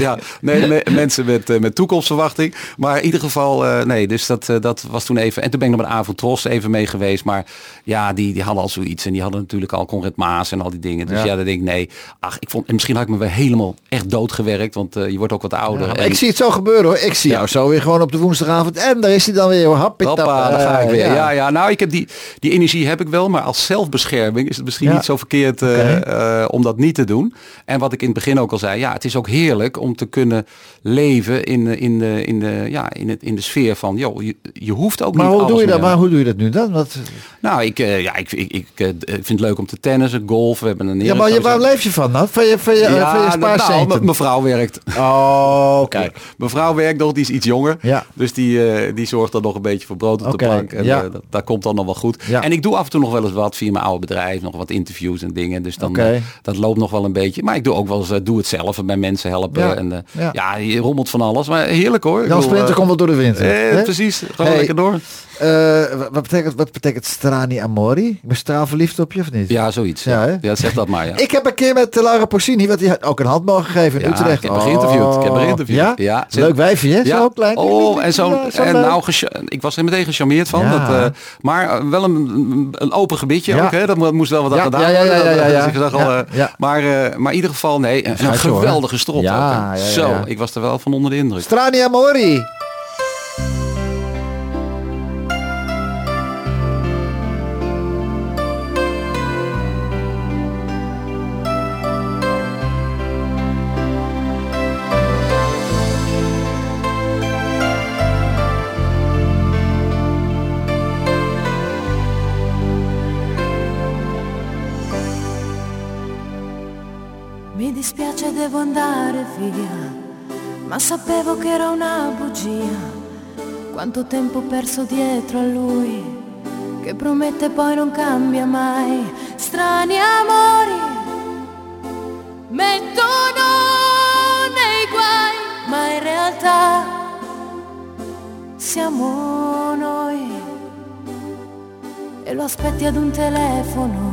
Ja, nee, me- mensen met, eh, met toekomstverwachting. Maar in ieder geval, nee, dus dat, dat was toen even. En toen ben ik nog met Avondros even mee geweest. Maar ja, die, die hadden al zoiets. En die hadden natuurlijk al Conrad Maas en al die dingen. Dus Ja. ja, dan denk ik, nee. Ach, ik vond, en misschien had ik me weer helemaal echt doodgewerkt. Want je wordt ook wat ouder. Ja, En- ik zie het zo gebeuren hoor. Ik zie Ja. jou zo weer gewoon op de woensdagavond. En daar is hij dan weer. hoor. Happie Hoppa, daar ga ik Eh, weer. Ja. ja, nou, ik heb die, die energie heb ik wel, maar als zelfbescherming is het misschien Ja. niet zo verkeerd eh, eh, om dat niet te doen. En wat ik in het begin ook al zei, ja, het is ook heerlijk om te kunnen leven in, de- in, de, in, de, ja, in, het, in de sfeer van, joh, je, je hoeft ook Maar niet hoe doe je dat? meer- Maar hoe doe je dat nu dan? Wat, Nou, ik, ja, ik, ik, ik vind het leuk om te tennissen, golf. We hebben een ja, maar je, waar leef je van dan? Van je, van je, van je ja, nou, spaarcenten? m- mevrouw werkt. Oh, kijk. Mevrouw werkt nog, die is iets jonger. Ja. Dus die, eh, die zorgt dan nog een beetje voor brood op Oké, de plank. En ja. eh, dat, dat komt dan nog wel goed. Ja. En ik doe af en toe nog wel eens wat via mijn oude bedrijf. Nog wat interviews en dingen. Dus dan, Oké. eh, dat loopt nog wel een beetje. Maar ik doe ook wel eens, doe het zelf. En bij mensen helpen. Ja. En, Ja. je rommelt van alles. Maar heerlijk hoor. Splinter eh, komt wel door de wind. eh, precies. Gewoon Hey. lekker door. Wat, betekent, wat betekent strani amori? Ik ben straal verliefd op je of niet? Ja, zoiets. Ja, Ja, hè? ja. zeg dat maar. Ja. Ik heb een keer met Laura Porcini, wat die had ook een hand mogen geven in Utrecht. ik heb haar geïnterviewd. Ik heb haar Oh, geïnterviewd. Ja? Ja, ze- Leuk wijfje, hè? Zo klein. Oh, en zo. Ja, zo en nou, ik was er meteen gecharmeerd van. Ja. Dat, eh, maar eh, wel een, een open gebiedje ook. Hè? Dat mo- moest wel wat aan Ja, gedaan ja, ja, worden. ja, ja, ja. dus al, Ja, eh, ja. Maar, eh, maar in ieder geval, nee. En, en een geweldige ja, Zo, ik was er wel van onder de indruk. Strani amori. Devo andare via, ma sapevo che era una bugia. Quanto tempo perso dietro a lui, che promette poi non cambia mai. Strani amori mettono nei guai, ma in realtà siamo noi. E lo aspetti ad un telefono,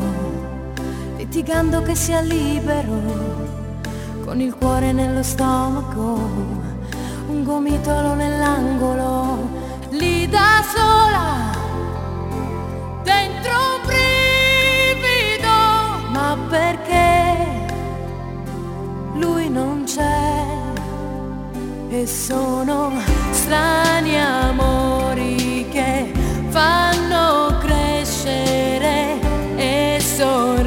litigando che sia libero con il cuore nello stomaco, un gomitolo nell'angolo, lì da sola, dentro un brivido, ma perché lui non c'è? E sono strani amori che fanno crescere e sorridere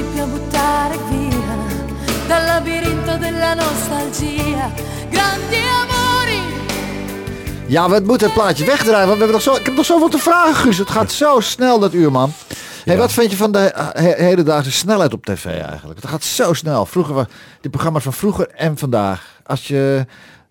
non riesci più a buttare via dal labirinto della nostalgia. Grandi amori, Ja, we moeten het plaatje wegdraaien, want we hebben nog zo, ik heb nog zoveel te vragen, Guus. Het gaat zo snel, dat uur, man. Hey, wat vind je van de eh, he- hedendaagse snelheid op tv eigenlijk? Het gaat zo snel. Vroeger, wa- de programma's van vroeger en vandaag. Als je,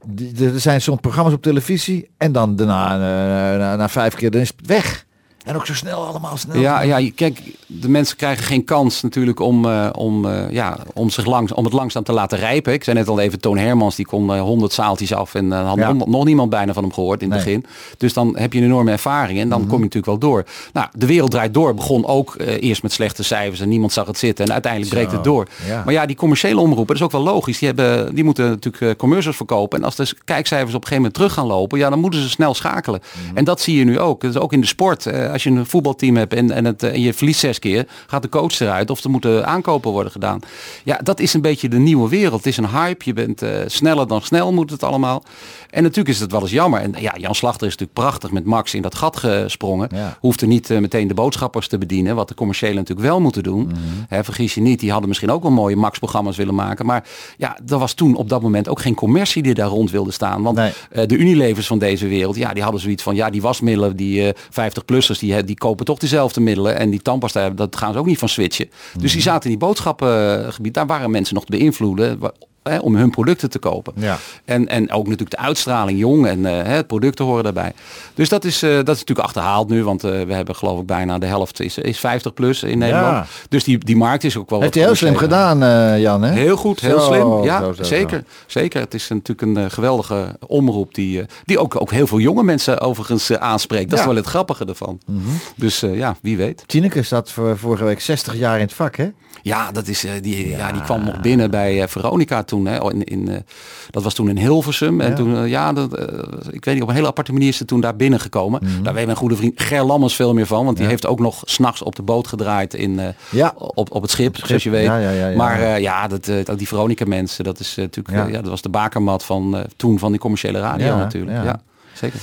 die- er zijn soms programma's op televisie en dan daarna, eh, na, na vijf keer, dan is het weg. En ook zo snel, allemaal snel. Ja, ja, je- kijk, de mensen krijgen geen kans natuurlijk om, eh, om, eh, ja, om, zich langs, om het langzaam te laten rijpen. Ik zei net al even, Toon Hermans, die kon eh, 100 zaaltjes af en eh, had Ja. nog, nog niemand bijna van hem gehoord in het Nee. begin. Dus dan heb je een enorme ervaring en dan kom je natuurlijk wel door. Nou, de wereld draait door. Begon ook eh, eerst met slechte cijfers en niemand zag het zitten. En uiteindelijk breekt het door. ja. Maar ja, die commerciële omroepen, dat is ook wel logisch. Die, hebben, die moeten natuurlijk eh, commercials verkopen. En als de kijkcijfers op een gegeven moment terug gaan lopen, ja, dan moeten ze snel schakelen. Mhm. En dat zie je nu ook. Dat is ook in de sport. Eh, als je een voetbalteam hebt en, en, het, eh, en je verliest zes keer, gaat de coach eruit of er moeten aankopen worden gedaan. Ja, dat is een beetje de nieuwe wereld. Het is een hype. Je bent eh, sneller dan snel moet het allemaal. En natuurlijk is het wel eens jammer. En ja, Jan Slachter is natuurlijk prachtig met Max in dat gat gesprongen. Hoeft er niet meteen de boodschappers te bedienen, wat de commerciële natuurlijk wel moeten doen. Mhm. Hè, vergis je niet, die hadden misschien ook wel mooie Max-programma's willen maken. Maar ja, er was toen op dat moment ook geen commercie die daar rond wilde staan. Want de Unilevers van deze wereld, ja, die hadden zoiets van, ja, die wasmiddelen, die 50-plussers, die die, die kopen toch dezelfde middelen. En die tandpasta, dat gaan ze ook niet van switchen. Dus mhm. die zaten in die boodschappengebied. Daar waren mensen nog te beïnvloeden hè, om hun producten te kopen. Ja. En, en ook natuurlijk de uitstraling jong en eh, hè, het producten horen daarbij. Dus dat is, eh, dat is natuurlijk achterhaald nu, want eh, we hebben geloof ik bijna de helft is, is 50 plus in Nederland. Dus die, die markt is ook wel Heeft wat hij heel slim gedaan, eh, Jan, hè? Heel goed, heel Zo, slim. Ja, zo, zo, zo. zeker. Zeker. Het is natuurlijk een eh, geweldige omroep die, eh, die ook, ook heel veel jonge mensen overigens eh, aanspreekt. Dat Ja. Mhm. is wel het grappige ervan. Dus eh, ja, wie weet. Tineke staat voor, vorige week 60 jaar in het vak, hè? Ja, dat is, eh, die, ja. die kwam nog binnen bij eh, Veronica toen. Hè, in, in, eh, dat was toen in Hilversum. En Ja. toen, eh, ja, dat, eh, ik weet niet, op een hele aparte manier is ze toen daar binnengekomen. Daar weet mijn goede vriend Ger Lammers veel meer van. Want die heeft ook nog s'nachts op de boot gedraaid in, Ja. op, op het schip, schip. zoals je weet. Maar ja, dat, die Veronica mensen, dat is natuurlijk, Ja. dat was de bakermat van toen van die commerciële radio natuurlijk. ja. Ja. zeker.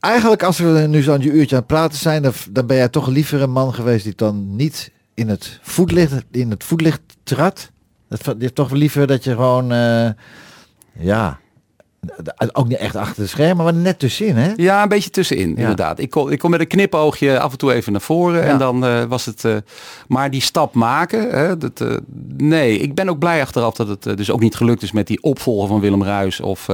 Eigenlijk als we nu zo'n uurtje aan het praten zijn, dan, dan ben jij toch liever een man geweest die dan niet in het voetlicht, in het voetlicht trad. Dat, je toch liever dat je gewoon, eh, ja, ook niet echt achter de schermen, maar net tussenin, hè? Ja, een beetje tussenin, Ja. inderdaad. Ik kom, ik kom met een knipoogje af en toe even naar voren. Ja. En dan eh, was het... eh, maar die stap maken, hè, dat, eh, nee, ik ben ook blij achteraf dat het dus ook niet gelukt is met die opvolger van Willem Ruis. Of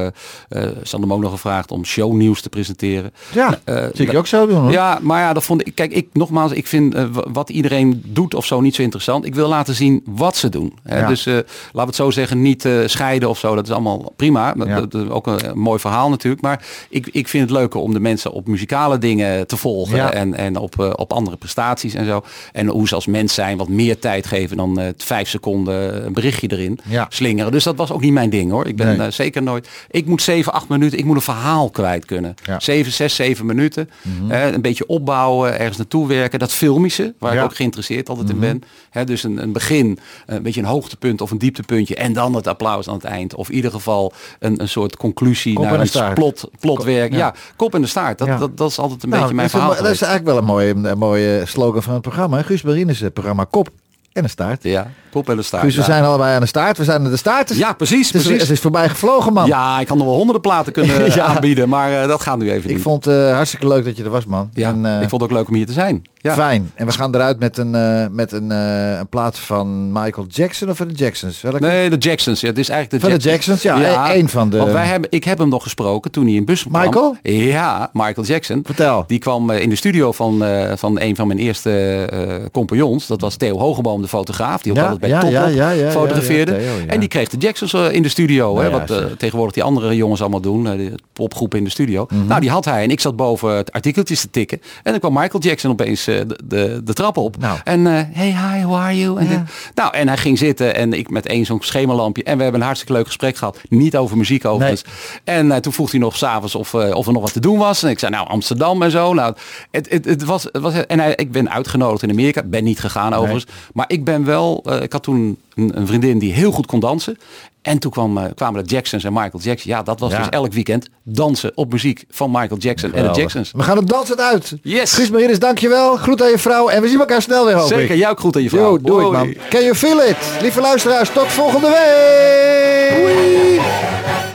ook nog gevraagd om shownieuws te presenteren. Ja, Eh, zie ik je ook zo doen, hoor. Ja, maar ja, dat vond ik. Kijk, ik nogmaals, ik vind wat iedereen doet of zo niet zo interessant. Ik wil laten zien wat ze doen. Hè. Ja. Dus laten we het zo zeggen, niet scheiden of zo. Dat is allemaal prima. Dat- Ja. dat- ook een, een mooi verhaal natuurlijk. Maar ik, ik vind het leuker om de mensen op muzikale dingen te volgen. Ja. En, en op, eh, op andere prestaties en zo. En hoe ze als mens zijn wat meer tijd geven dan eh, vijf seconden een berichtje erin Ja. slingeren. Dus dat was ook niet mijn ding hoor. Ik ben Nee. eh, zeker nooit. Ik moet zeven, acht minuten. Ik moet een verhaal kwijt kunnen. Ja. Mhm. Zeven, zes, zeven minuten. Eh, een beetje opbouwen, ergens naartoe werken. Dat filmische, waar. Mhm. ik ook geïnteresseerd altijd in ben. Hè, dus een, een begin, een beetje een hoogtepunt of een dieptepuntje. En dan het applaus aan het eind. Of in ieder geval een, een soort conclusie Kop en naar een plot, plotwerk. ja. Ja. kop en de staart. Dat, Ja. dat, dat is altijd een Nou, beetje mijn verhaal. een, dat is eigenlijk wel een mooie, een mooie slogan van het programma. Guus Marines programma Kop en een staart. Ja, kop en de staart. Guus, we ja. zijn allebei aan de staart. We zijn aan de staart. Dus ja, precies. het, is, precies. het is voorbij gevlogen, man. Ja, ik had nog wel honderden platen kunnen Ja. aanbieden, maar eh, dat gaat nu even Ik niet. vond het eh, hartstikke leuk dat je er was, man. ja, En, eh, ik vond het ook leuk om hier te zijn. Ja. Fijn. En we gaan eruit met een, eh, met een, eh, een plaat van Michael Jackson of van de Jacksons? Welke? Nee, de Jacksons. Ja, het is eigenlijk de Van de Jacksons, ja, e- één van de- Want wij hebben, ik heb hem nog gesproken toen hij in Bussum kwam. Michael? Ja, Michael Jackson. Vertel. Die kwam eh, in de studio van, eh, van een van mijn eerste eh, compagnons. Dat was Theo Hogeboom, de fotograaf. Die ook Ja, altijd bij ja, Top ja, fotografeerde. Theo. En die kreeg de Jacksons eh, in de studio. Nou hè, ja, wat eh, tegenwoordig die andere jongens allemaal doen. eh, de popgroepen in de studio. Mhm. Nou, die had hij. En ik zat boven het artikeltjes te tikken. En dan kwam Michael Jackson opeens de, de, de trap op. Nou. En hey, hi, how are you? En, dit. nou, en hij ging zitten en ik met één zo'n schemerlampje. En we hebben een hartstikke leuk gesprek gehad. Niet over muziek overigens. En eh, toen vroeg hij nog s'avonds of, of er nog wat te doen was. En ik zei, nou, Amsterdam en zo. Nou, het, het, het was, het was, en hij, ik ben uitgenodigd in Amerika. Ben niet gegaan overigens. Maar ik ben wel, eh, ik had toen een, een vriendin die heel goed kon dansen. En toen kwam, eh, kwamen de Jacksons en Michael Jackson. Ja, dat was Ja. dus elk weekend dansen op muziek van Michael Jackson en de. Jacksons. We gaan op dansen uit. Yes. Guus Marines, dankjewel. Groet aan je vrouw. En we zien elkaar snel weer, hoop Zeker, ik. jij ook goed aan je vrouw. Yo, doe ik, Hoi. man. Can you feel it? Lieve luisteraars, tot volgende week. Doei.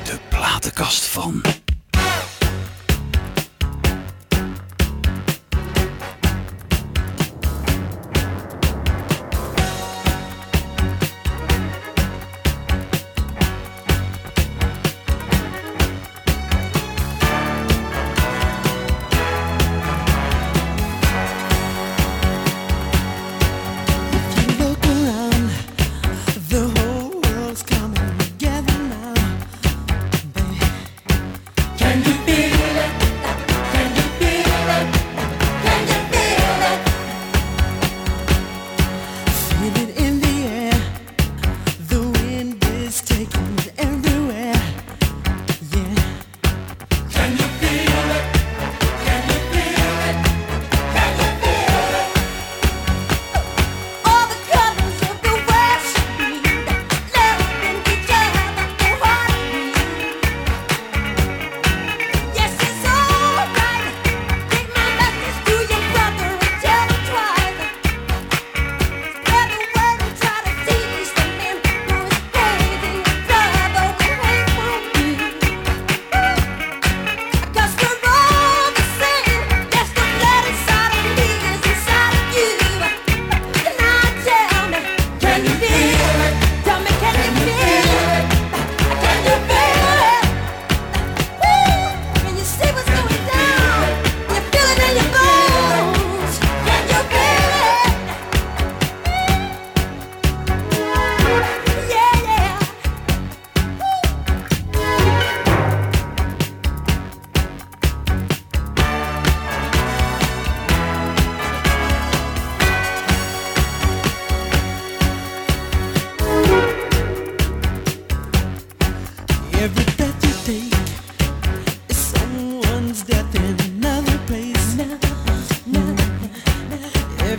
De platenkast van.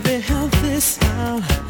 be healthy style